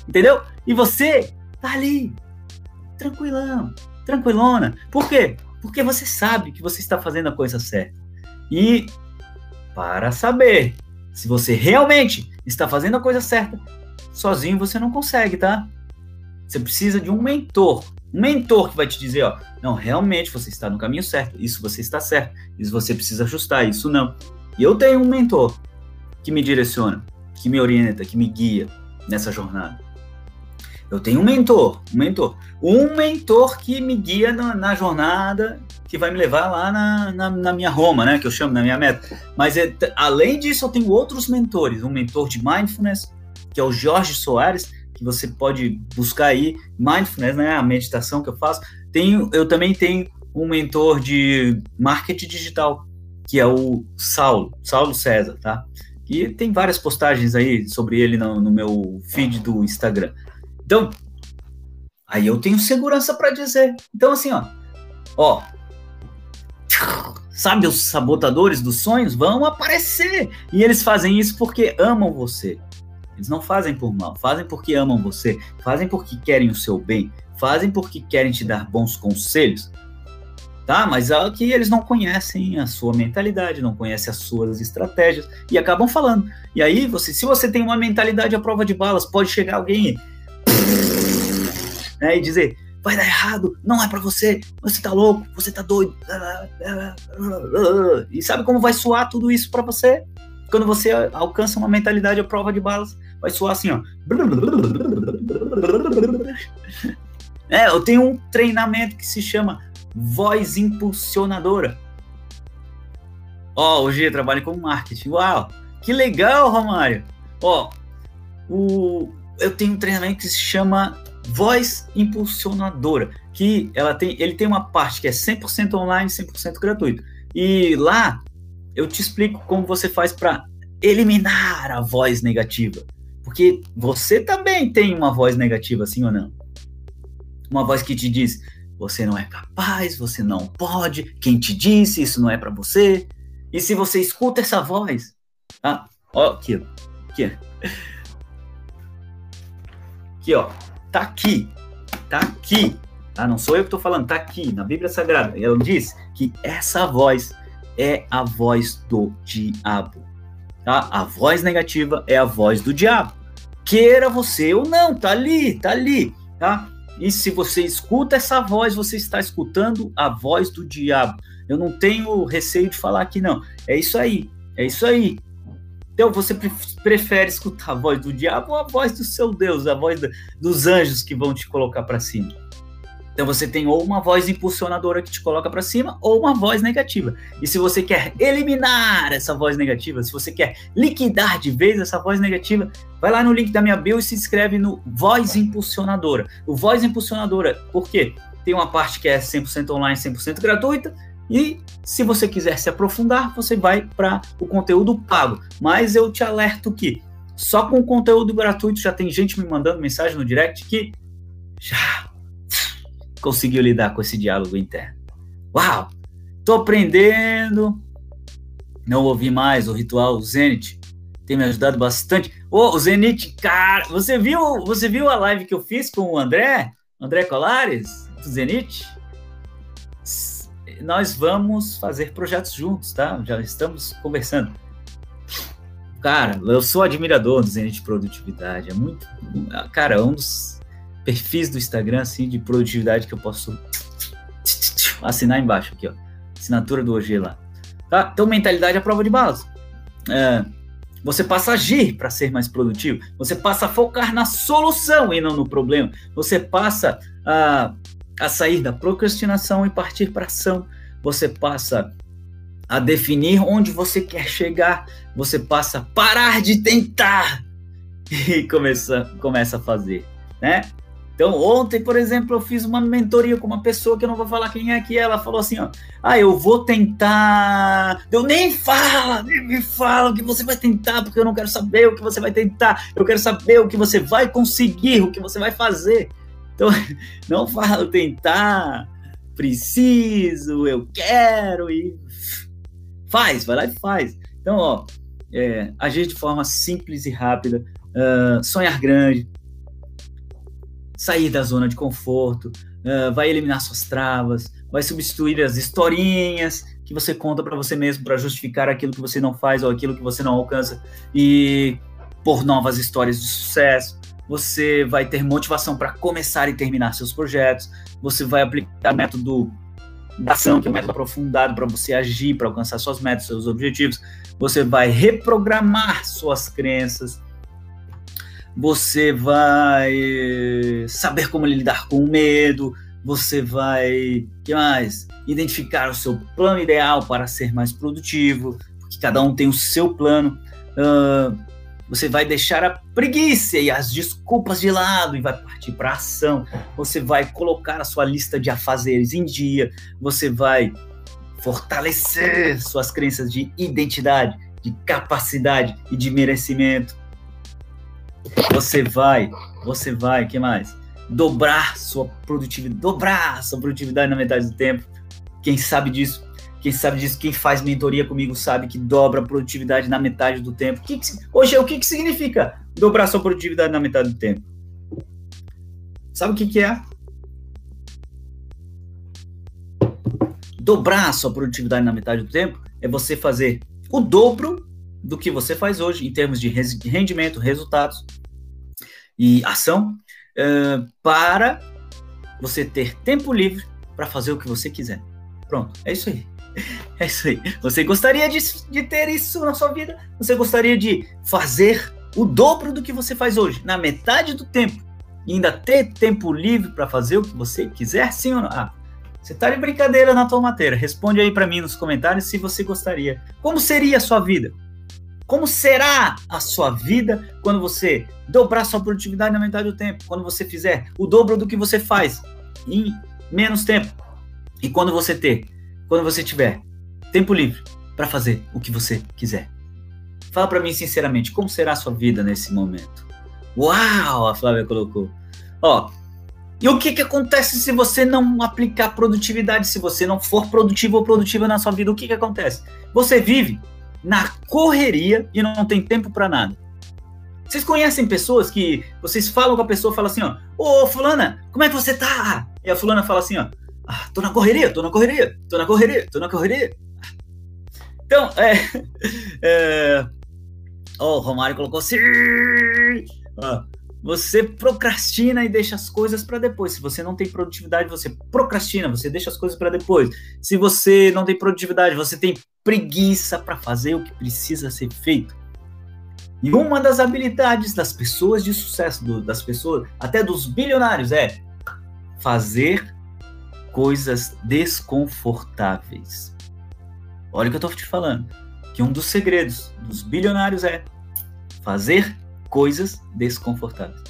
entendeu? E você tá ali, tranquilão, tranquilona. Por quê? Porque você sabe que você está fazendo a coisa certa. E para saber se você realmente está fazendo a coisa certa, sozinho você não consegue, tá? Você precisa de um mentor. Um mentor que vai te dizer, ó, não, realmente você está no caminho certo, isso você está certo, isso você precisa ajustar, isso não. E eu tenho um mentor que me direciona, que me orienta, que me guia nessa jornada. Eu tenho um mentor, um mentor. Um mentor que me guia na, na jornada, que vai me levar lá na, na, na, minha Roma, né? Que eu chamo na minha meta. Mas é, além disso, eu tenho outros mentores. Um mentor de mindfulness, que é o Jorge Soares, que você pode buscar aí. Mindfulness, né? A meditação que eu faço. Tenho, eu também tenho um mentor de marketing digital, que é o Saulo, Saulo César, tá? E tem várias postagens aí sobre ele no, no meu feed do Instagram. Então, aí eu tenho segurança para dizer. Então, assim, ó, ó, sabe os sabotadores dos sonhos vão aparecer e eles fazem isso porque amam você. Eles não fazem por mal, fazem porque amam você, fazem porque querem o seu bem, fazem porque querem te dar bons conselhos. Tá? Mas é que eles não conhecem a sua mentalidade, não conhecem as suas estratégias e acabam falando. E aí, você, se você tem uma mentalidade à prova de balas, pode chegar alguém né, e dizer vai dar errado, não é para você, você tá louco, você tá doido. E sabe como vai soar tudo isso para você? Quando você alcança uma mentalidade à prova de balas, vai soar assim, ó. É, eu tenho um treinamento que se chama voz impulsionadora. Ó, oh, hoje eu trabalho com marketing. Uau, que legal, Romário. Ó, oh, eu tenho um treinamento que se chama voz impulsionadora, que ela tem, ele tem uma parte que é 100% online, 100% gratuito. E lá eu te explico como você faz para eliminar a voz negativa. Porque você também tem uma voz negativa, sim ou não? Uma voz que te diz: você não é capaz, você não pode, quem te disse, isso não é para você. E se você escuta essa voz, ah, ó, aqui, aqui, aqui, ó, tá aqui, tá aqui, tá? Não sou eu que estou falando, tá aqui na Bíblia Sagrada. Ela diz que essa voz é a voz do diabo, tá? A voz negativa é a voz do diabo. Queira você ou não, tá ali, tá ali, tá? E se você escuta essa voz, você está escutando a voz do diabo. Eu não tenho receio de falar aqui, não. É isso aí, é isso aí. Então você prefere escutar a voz do diabo ou a voz do seu Deus, a voz dos anjos que vão te colocar para cima? Então você tem ou uma voz impulsionadora que te coloca para cima ou uma voz negativa. E se você quer eliminar essa voz negativa, se você quer liquidar de vez essa voz negativa, vai lá no link da minha bio e se inscreve no Voz Impulsionadora. O Voz Impulsionadora, por quê? Tem uma parte que é 100% online, 100% gratuita, e se você quiser se aprofundar, você vai para o conteúdo pago. Mas eu te alerto que só com o conteúdo gratuito já tem gente me mandando mensagem no direct que já conseguiu lidar com esse diálogo interno. Uau! Tô aprendendo. Não ouvi mais o ritual Zenit. Tem me ajudado bastante. Ô, oh, o Zenit, cara, você viu, você viu a live que eu fiz com o André? André Colares, do Zenit? Nós vamos fazer projetos juntos, tá? Já estamos conversando. Cara, eu sou admirador do Zenit Produtividade. É muito. Cara, é um dos perfis do Instagram, assim, de produtividade que eu posso assinar embaixo aqui, ó. Assinatura do OG lá. Tá? Então, mentalidade é a prova de balas. É, você passa a agir para ser mais produtivo. Você passa a focar na solução e não no problema. Você passa a, a sair da procrastinação e partir para ação. Você passa a definir onde você quer chegar. Você passa a parar de tentar *laughs* e começa, começa a fazer, né? Então, ontem, por exemplo, eu fiz uma mentoria com uma pessoa que eu não vou falar quem é que ela falou assim, ó, ah, eu vou tentar. Eu nem fala, nem me fala o que você vai tentar, porque eu não quero saber o que você vai tentar. Eu quero saber o que você vai conseguir, o que você vai fazer. Então, *laughs* não fala tentar, preciso, eu quero e faz, vai lá e faz. Então, ó, é, agir de forma simples e rápida, uh, sonhar grande, sair da zona de conforto, uh, vai eliminar suas travas, vai substituir as historinhas que você conta para você mesmo para justificar aquilo que você não faz ou aquilo que você não alcança e por novas histórias de sucesso. Você vai ter motivação para começar e terminar seus projetos. Você vai aplicar o método da ação, que é um método aprofundado para você agir, para alcançar suas metas, seus objetivos. Você vai reprogramar suas crenças você vai saber como lidar com o medo, você vai, que mais? Identificar o seu plano ideal para ser mais produtivo, porque cada um tem o seu plano. Uh, você vai deixar a preguiça e as desculpas de lado e vai partir para ação. Você vai colocar a sua lista de afazeres em dia. Você vai fortalecer suas crenças de identidade, de capacidade e de merecimento. Você vai, você vai, que mais? Dobrar sua produtividade, dobrar sua produtividade na metade do tempo. Quem sabe disso? Quem sabe disso? Quem faz mentoria comigo sabe que dobra a produtividade na metade do tempo. Que que, hoje, o que, que significa dobrar sua produtividade na metade do tempo? Sabe o que, que é? Dobrar sua produtividade na metade do tempo é você fazer o dobro do que você faz hoje em termos de rendimento, resultados e ação, uh, para você ter tempo livre para fazer o que você quiser. Pronto, é isso aí. *laughs* É isso aí. Você gostaria de, de ter isso na sua vida? Você gostaria de fazer o dobro do que você faz hoje, na metade do tempo, e ainda ter tempo livre para fazer o que você quiser? Sim ou não? Ah, você tá de brincadeira na tua matéria. Responde aí para mim nos comentários se você gostaria. Como seria a sua vida? Como será a sua vida quando você dobrar sua produtividade na metade do tempo? Quando você fizer o dobro do que você faz em menos tempo? E quando você ter, quando você tiver tempo livre para fazer o que você quiser? Fala para mim sinceramente, como será a sua vida nesse momento? Uau, a Flávia colocou. Ó, e o que, que acontece se você não aplicar produtividade, se você não for produtivo ou produtiva na sua vida? O que, que acontece? Você vive na correria e não tem tempo para nada. Vocês conhecem pessoas que vocês falam com a pessoa, fala assim, ó, ô fulana, como é que você tá? E a fulana fala assim, ó, ah, tô na correria, tô na correria, tô na correria, tô na correria. Então, *laughs* é, é o Romário colocou assim, ó, você procrastina e deixa as coisas para depois. Se você não tem produtividade, você procrastina, você deixa as coisas para depois. Se você não tem produtividade, você tem preguiça para fazer o que precisa ser feito. E uma das habilidades das pessoas de sucesso, do, das pessoas, até dos bilionários, é fazer coisas desconfortáveis. Olha o que eu estou te falando. Que um dos segredos dos bilionários é fazer coisas desconfortáveis.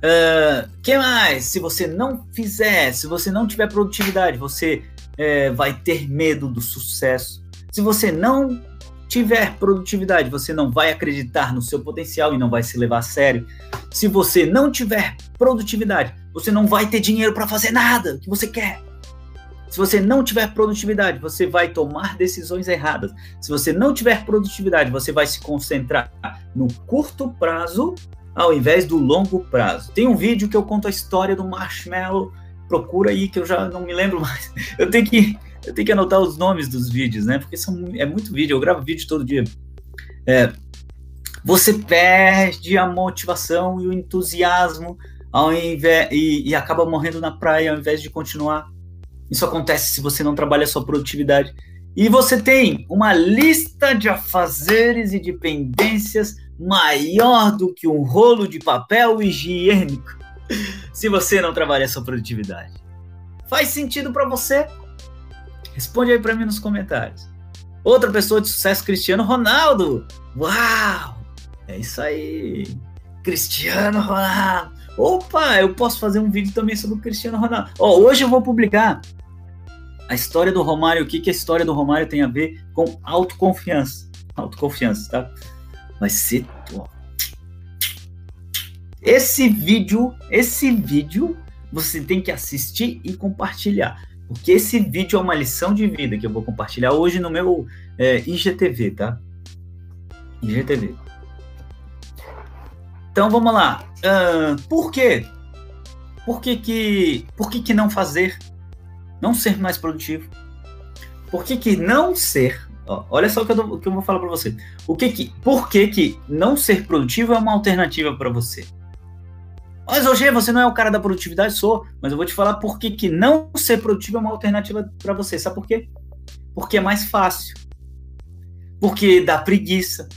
Uh, que mais? Se você não fizer, se você não tiver produtividade, você é, vai ter medo do sucesso. Se você não tiver produtividade, você não vai acreditar no seu potencial e não vai se levar a sério. Se você não tiver produtividade, você não vai ter dinheiro para fazer nada que você quer. Se você não tiver produtividade, você vai tomar decisões erradas. Se você não tiver produtividade, você vai se concentrar no curto prazo ao invés do longo prazo. Tem um vídeo que eu conto a história do marshmallow. Procura aí que eu já não me lembro mais. *laughs* Eu tenho que eu tenho que anotar os nomes dos vídeos, né? Porque são, é muito vídeo. Eu gravo vídeo todo dia. É, você perde a motivação e o entusiasmo ao invés, e, e acaba morrendo na praia ao invés de continuar. Isso acontece se você não trabalha a sua produtividade. E você tem uma lista de afazeres e de pendências maior do que um rolo de papel higiênico *laughs* se você não trabalha a sua produtividade. Faz sentido para você? Responde aí para mim nos comentários. Outra pessoa de sucesso, Cristiano Ronaldo. Uau! É isso aí. Cristiano Ronaldo. Opa, eu posso fazer um vídeo também sobre o Cristiano Ronaldo. Hoje eu vou publicar a história do Romário, o que, que a história do Romário tem a ver com autoconfiança. Autoconfiança, tá? Vai ser. Ó. Esse vídeo, esse vídeo, você tem que assistir e compartilhar. Porque esse vídeo é uma lição de vida que eu vou compartilhar hoje no meu é, IGTV, tá? IGTV. Então vamos lá. Uh, por quê? Por que, que, por que, que não fazer não ser mais produtivo? Por que, que não ser? Ó, olha só o que, que eu vou falar para você. O que que, por que, que não ser produtivo é uma alternativa para você? Mas hoje você não é o cara da produtividade, sou, mas eu vou te falar por que, que não ser produtivo é uma alternativa para você. Sabe por quê? Porque é mais fácil. Porque dá preguiça.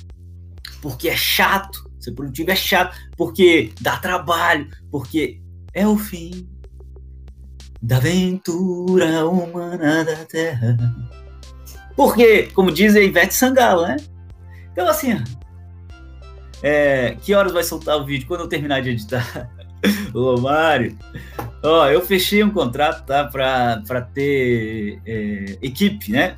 Porque é chato. Ser produtivo é chato. Porque dá trabalho. Porque é o fim da aventura humana da Terra. Porque, como diz a Ivete Sangalo, né? Então, assim, é, que horas vai soltar o vídeo? Quando eu terminar de editar. *laughs* Ô, Mário, ó, eu fechei um contrato, tá? Para ter é, equipe, né?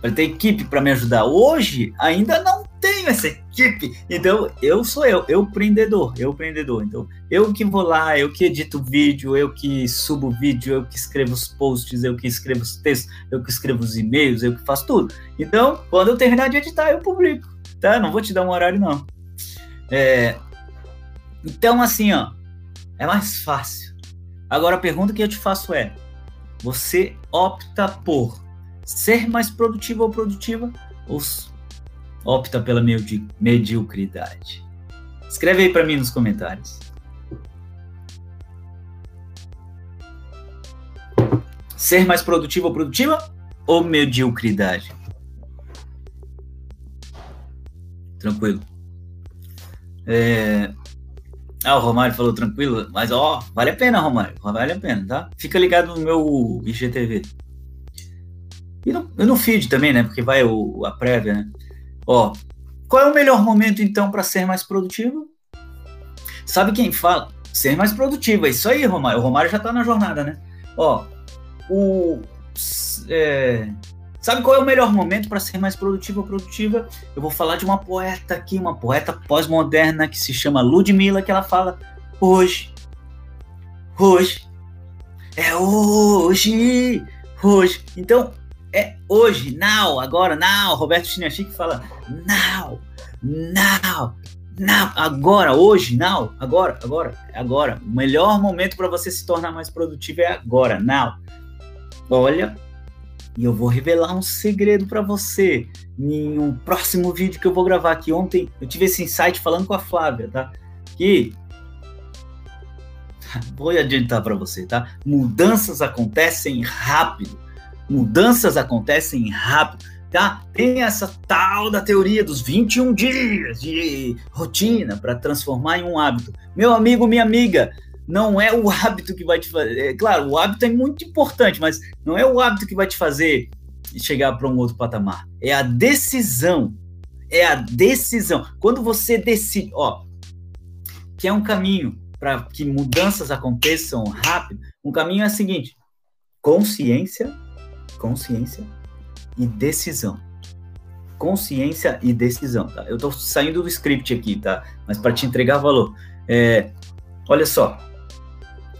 Para ter equipe para me ajudar. Hoje, ainda não tenho essa equipe. Então, eu sou eu, eu empreendedor, eu empreendedor. Então, eu que vou lá, eu que edito vídeo, eu que subo vídeo, eu que escrevo os posts, eu que escrevo os textos, eu que escrevo os e-mails, eu que faço tudo. Então, quando eu terminar de editar, eu publico, tá? Não vou te dar um horário, não. É, então, assim, ó, é mais fácil. Agora, a pergunta que eu te faço é: você opta por ser mais produtivo ou produtiva opta pela medi mediocridade? Escreve aí para mim nos comentários. Ser mais produtivo ou produtiva ou mediocridade? Tranquilo. É... Ah, o Romário falou tranquilo, mas ó, vale a pena, Romário, vale a pena, tá? Fica ligado no meu IGTV. E no, no feed também, né? Porque vai o, a prévia, né? Ó, qual é o melhor momento então para ser mais produtivo? Sabe quem fala? Ser mais produtivo, é isso aí, Romário. O Romário já tá na jornada, né? Ó, o. É, Sabe qual é o melhor momento para ser mais produtivo ou produtiva? Eu vou falar de uma poeta aqui, uma poeta pós-moderna que se chama Ludmilla, que ela fala hoje, hoje, é hoje, hoje. Então, é hoje, now, agora, now. Roberto Chinachique fala now, now, now, agora, hoje, now, agora, agora, agora. O melhor momento para você se tornar mais produtivo é agora, now. Olha, e eu vou revelar um segredo para você em um próximo vídeo que eu vou gravar aqui. Ontem eu tive esse insight falando com a Flávia, tá? Que *laughs* vou adiantar para você, tá? Mudanças acontecem rápido. Mudanças acontecem rápido, tá? Tem essa tal da teoria dos 21 dias de rotina para transformar em um hábito. Meu amigo, minha amiga, não é o *laughs* hábito que vai te fazer. É, claro, o hábito é muito importante, mas não é o hábito que vai te fazer chegar para um outro patamar. É a decisão. É a decisão. Quando você decide, ó, que é um caminho para que mudanças aconteçam rápido, um caminho é o seguinte: consciência, consciência e decisão. Consciência e decisão, tá? Eu estou saindo do script aqui, tá? Mas para te entregar valor. É, olha só,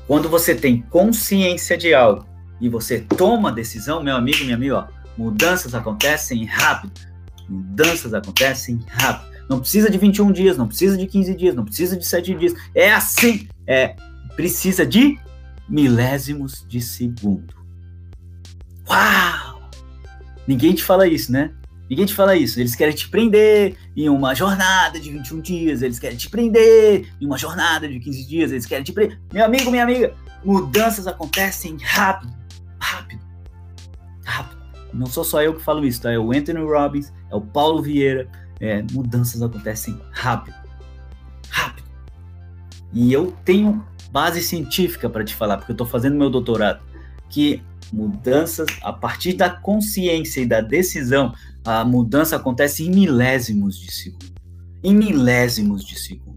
quando você tem consciência de algo e você toma decisão, meu amigo, minha amiga, ó, mudanças acontecem rápido. Mudanças acontecem rápido. Não precisa de 21 dias, não precisa de 15 dias, não precisa de 7 dias. É assim. É, precisa de milésimos de segundo. Uau! Ninguém te fala isso, né? Ninguém te fala isso. Eles querem te prender em uma jornada de 21 dias, eles querem te prender em uma jornada de 15 dias, eles querem te prender. Meu amigo, minha amiga, mudanças acontecem rápido, rápido, rápido. Não sou só eu que falo isso, tá? É o Anthony Robbins, é o Paulo Vieira. É, mudanças acontecem rápido, rápido. E eu tenho base científica para te falar, porque eu estou fazendo meu doutorado, que mudanças a partir da consciência e da decisão, a mudança acontece em milésimos de segundo. Em milésimos de segundo.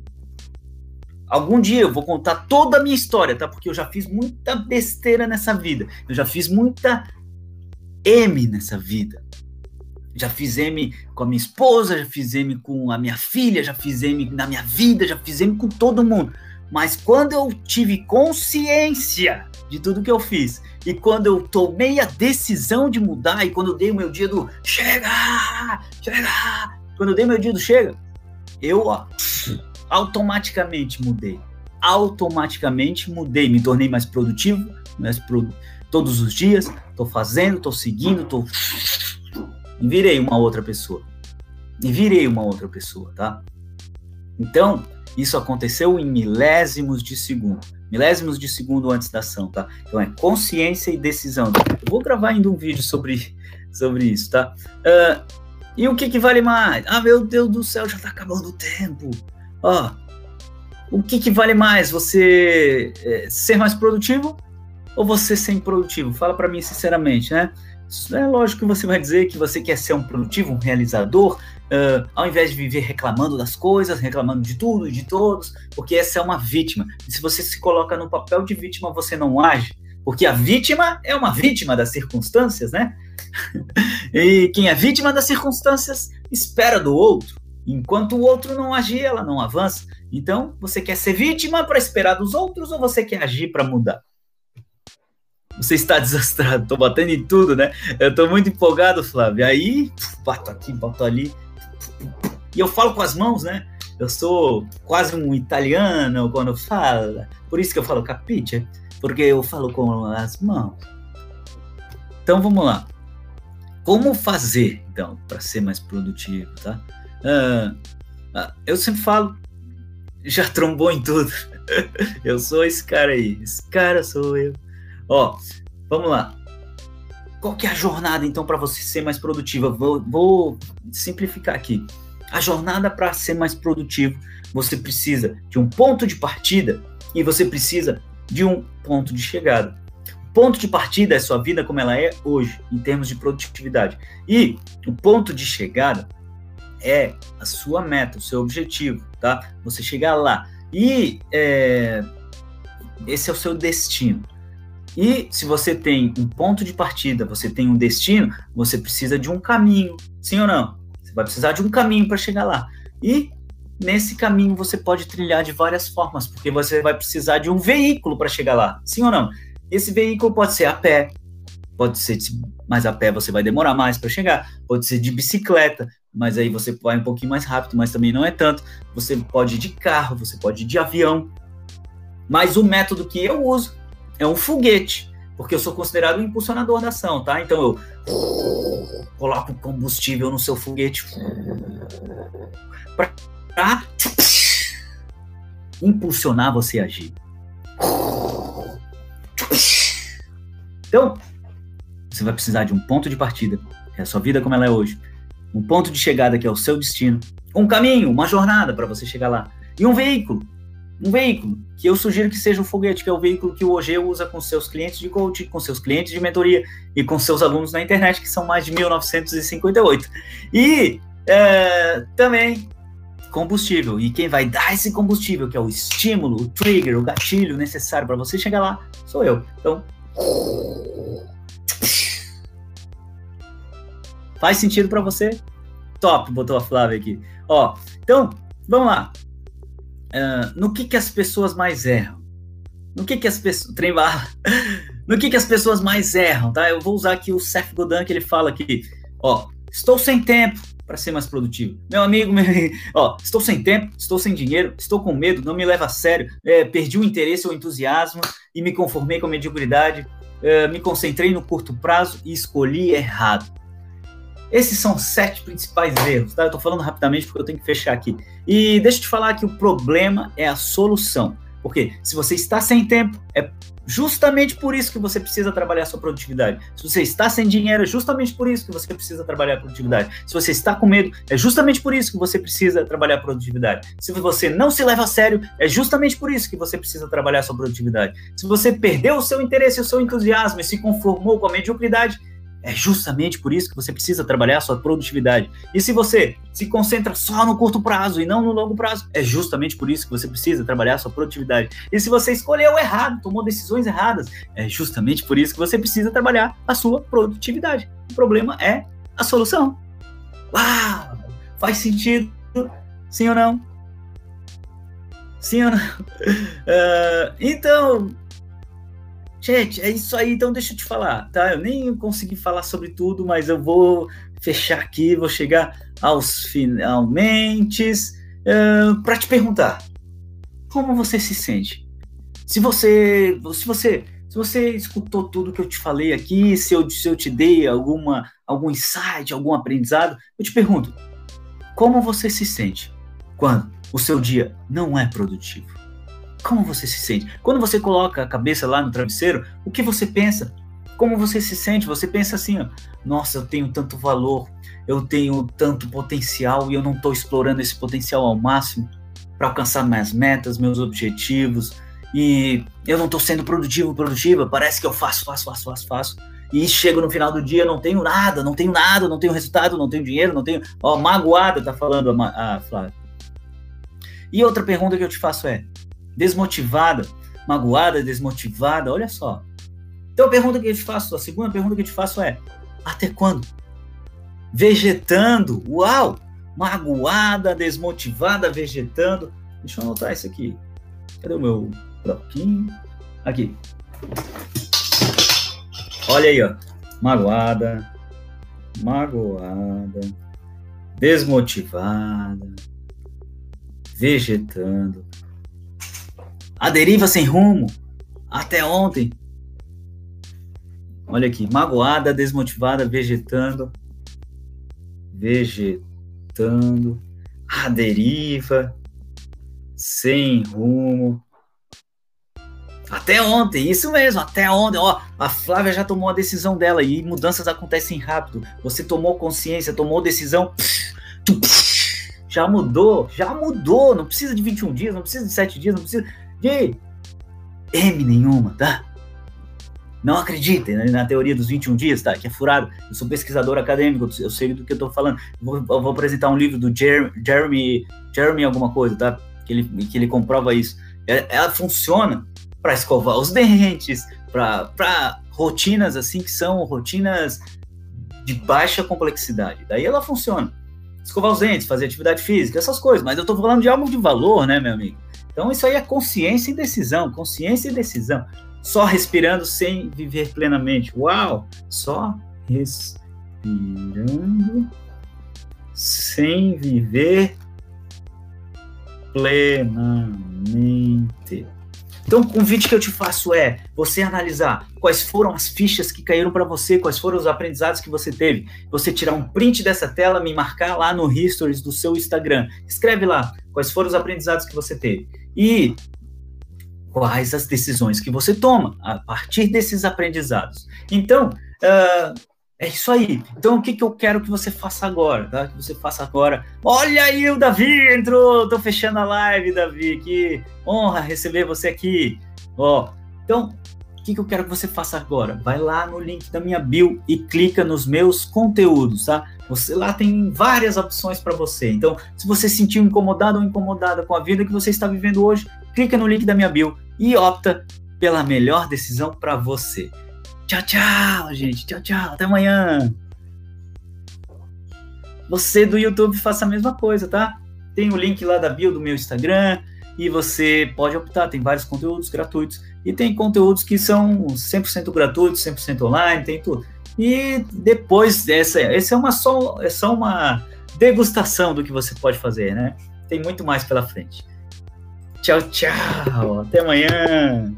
Algum dia eu vou contar toda a minha história, tá? Porque eu já fiz muita besteira nessa vida. Eu já fiz muita M nessa vida. Já fiz M com a minha esposa, já fiz M com a minha filha, já fiz M na minha vida, já fiz M com todo mundo. Mas quando eu tive consciência de tudo que eu fiz, e quando eu tomei a decisão de mudar, e quando eu dei o meu dia do chega, chega, quando eu dei meu dia do chega, eu ó, *sniffs* automaticamente mudei. Automaticamente mudei, me tornei mais produtivo, mais pro, todos os dias, tô fazendo, tô seguindo, tô *sniffs* e virei uma outra pessoa. E virei uma outra pessoa, tá? Então, isso aconteceu em milésimos de segundo. Milésimos de segundo antes da ação, tá? Então é consciência e decisão. Eu vou gravar ainda um vídeo sobre, sobre isso, tá? Uh, e o que, que vale mais? Ah, meu Deus do céu, já tá acabando o tempo. Ó, o que, que vale mais? Você é, ser mais produtivo ou você ser improdutivo? Fala para mim sinceramente, né? É lógico que você vai dizer que você quer ser um produtivo, um realizador, uh, ao invés de viver reclamando das coisas, reclamando de tudo e de todos, porque essa é uma vítima. E se você se coloca no papel de vítima, você não age, porque a vítima é uma vítima das circunstâncias, né? *laughs* e quem é vítima das circunstâncias espera do outro. Enquanto o outro não agir, ela não avança. Então, você quer ser vítima para esperar dos outros ou você quer agir para mudar? Você está desastrado, tô batendo em tudo, né? Eu tô muito empolgado, Flávio. Aí, bato aqui, bato ali. E eu falo com as mãos, né? Eu sou quase um italiano quando falo. Por isso que eu falo capite, porque eu falo com as mãos. Então vamos lá. Como fazer, então, para ser mais produtivo, tá? Ah, ah, eu sempre falo, já *laughs* trombou em tudo. eu sou esse cara aí. Esse cara sou eu. Ó, vamos lá. Qual que é a jornada, então, para você ser mais produtiva? Vou, vou simplificar aqui. A jornada para ser mais produtivo, você precisa de um ponto de partida e você precisa de um ponto de chegada. O ponto de partida é sua vida como ela é hoje, em termos de produtividade. E o ponto de chegada é a sua meta, o seu objetivo, tá? Você chegar lá. E é, esse é o seu destino. E se você tem um ponto de partida, você tem um destino, você precisa de um caminho, sim ou não? Você vai precisar de um caminho para chegar lá. E nesse caminho você pode trilhar de várias formas, porque você vai precisar de um veículo para chegar lá, sim ou não? Esse veículo pode ser a pé, pode ser, mas a pé você vai demorar mais para chegar, pode ser de bicicleta, mas aí você vai um pouquinho mais rápido, mas também não é tanto. Você pode ir de carro, você pode ir de avião. Mas o método que eu uso é um foguete, porque eu sou considerado um impulsionador da ação, tá? Então eu coloco combustível no seu foguete para impulsionar você a agir. Então, você vai precisar de um ponto de partida, que é a sua vida como ela é hoje, um ponto de chegada que é o seu destino, um caminho, uma jornada para você chegar lá, e um veículo um veículo, que eu sugiro que seja o foguete, que é o veículo que o OG usa com seus clientes de coaching, com seus clientes de mentoria e com seus alunos na internet, que são mais de 1958. E é, também combustível. E quem vai dar esse combustível, que é o estímulo, o trigger, o gatilho necessário para você chegar lá, sou eu. Então. Faz sentido para você? Top, botou a Flávia aqui. Ó, então, vamos lá. Uh, no que que as pessoas mais erram? No que que as pessoas... Trem *laughs* No que que as pessoas mais erram, tá? Eu vou usar aqui o Seth Godin, que ele fala aqui. Ó, estou sem tempo para ser mais produtivo. Meu amigo, *laughs* meu... ó, estou sem tempo, estou sem dinheiro, estou com medo, não me leva a sério, é, perdi o interesse ou entusiasmo e me conformei com a mediocridade, é, me concentrei no curto prazo e escolhi errado. Esses são sete principais erros, tá? Eu tô falando rapidamente porque eu tenho que fechar aqui. E deixa eu te falar que o problema é a solução. Porque se você está sem tempo, é justamente por isso que você precisa trabalhar sua produtividade. Se você está sem dinheiro, é justamente por isso que você precisa trabalhar a produtividade. Se você está com medo, é justamente por isso que você precisa trabalhar a produtividade. Se você não se leva a sério, é justamente por isso que você precisa trabalhar sua produtividade. Se você perdeu o seu interesse, o seu entusiasmo e se conformou com a mediocridade, é justamente por isso que você precisa trabalhar a sua produtividade. E se você se concentra só no curto prazo e não no longo prazo, é justamente por isso que você precisa trabalhar a sua produtividade. E se você escolheu errado, tomou decisões erradas, é justamente por isso que você precisa trabalhar a sua produtividade. O problema é a solução. Uau! Faz sentido? Sim ou não? Sim ou não? Uh, *laughs* então, Gente, é isso aí, então deixa eu te falar, tá? Eu nem consegui falar sobre tudo, mas eu vou fechar aqui, vou chegar aos finalmente uh, para te perguntar como você se sente. Se você, se você, se você escutou tudo que eu te falei aqui, se eu, se eu te dei alguma, algum insight, algum aprendizado, eu te pergunto, como você se sente quando o seu dia não é produtivo? Como você se sente? Quando você coloca a cabeça lá no travesseiro, o que você pensa? Como você se sente? Você pensa assim, ó, nossa, eu tenho tanto valor, eu tenho tanto potencial e eu não estou explorando esse potencial ao máximo para alcançar minhas metas, meus objetivos e eu não estou sendo produtivo, produtiva. Parece que eu faço, faço, faço, faço, faço e chego no final do dia não tenho nada, não tenho nada, não tenho resultado, não tenho dinheiro, não tenho, ó, magoada, tá falando a, a Flávia. E outra pergunta que eu te faço é: desmotivada, magoada, desmotivada, olha só. Então a pergunta que eu te faço, a segunda pergunta que eu te faço é: até quando? Vegetando, uau! Magoada, desmotivada, vegetando. Deixa eu anotar isso aqui. Cadê o meu bloquinho? Aqui. Olha aí, ó. Magoada, magoada, desmotivada, vegetando. A deriva sem rumo. Até ontem. Olha aqui, magoada, desmotivada, vegetando. Vegetando. A deriva. Sem rumo. Até ontem, isso mesmo, até ontem. Ó, a Flávia já tomou a decisão dela e mudanças acontecem rápido. Você tomou consciência, tomou decisão. Já mudou, já mudou. Não precisa de 21 dias, não precisa de 7 dias, não precisa de M nenhuma, tá? Não acreditem na teoria dos 21 dias, tá? Que é furado. Eu sou pesquisador acadêmico, eu sei do que eu tô falando. Vou, vou apresentar um livro do Jer Jeremy, Jeremy alguma coisa, tá? Que ele, que ele comprova isso. Ela, é, ela funciona para escovar os *laughs* dentes, para rotinas assim que são rotinas de baixa complexidade. Daí ela funciona. Escovar os dentes, fazer atividade física, essas coisas. Mas eu tô falando de algo de valor, né, meu amigo? Então isso aí é consciência e decisão, consciência e decisão. Só respirando sem viver plenamente. Uau! Só respirando sem viver plenamente. Então, o convite que eu te faço é você analisar quais foram as fichas que caíram para você, quais foram os aprendizados que você teve. Você tirar um print dessa tela, me marcar lá no Histories do seu Instagram. Escreve lá quais foram os aprendizados que você teve e quais as decisões que você toma a partir desses aprendizados. Então, uh, É isso aí. Então, o que, que eu quero que você faça agora, tá? Que você faça agora. Olha aí, o Davi entrou. Tô fechando a live, Davi. Que honra receber você aqui. Ó, então, que, que eu quero que você faça agora? Vai lá no link da minha bio e clica nos meus conteúdos, tá? Você lá tem várias opções para você. Então, se você se sentiu incomodado ou incomodada com a vida que você está vivendo hoje, clica no link da minha bio e opta pela melhor decisão para você. Tchau, tchau, gente. Tchau, tchau. Até amanhã. Você do YouTube faça a mesma coisa, tá? Tem o link lá da bio do meu Instagram e você pode optar. Tem vários conteúdos gratuitos e tem conteúdos que são 100% gratuitos, 100% online, tem tudo. E depois dessa, essa é uma só, é só uma degustação do que você pode fazer, né? Tem muito mais pela frente. Tchau, tchau. Até amanhã.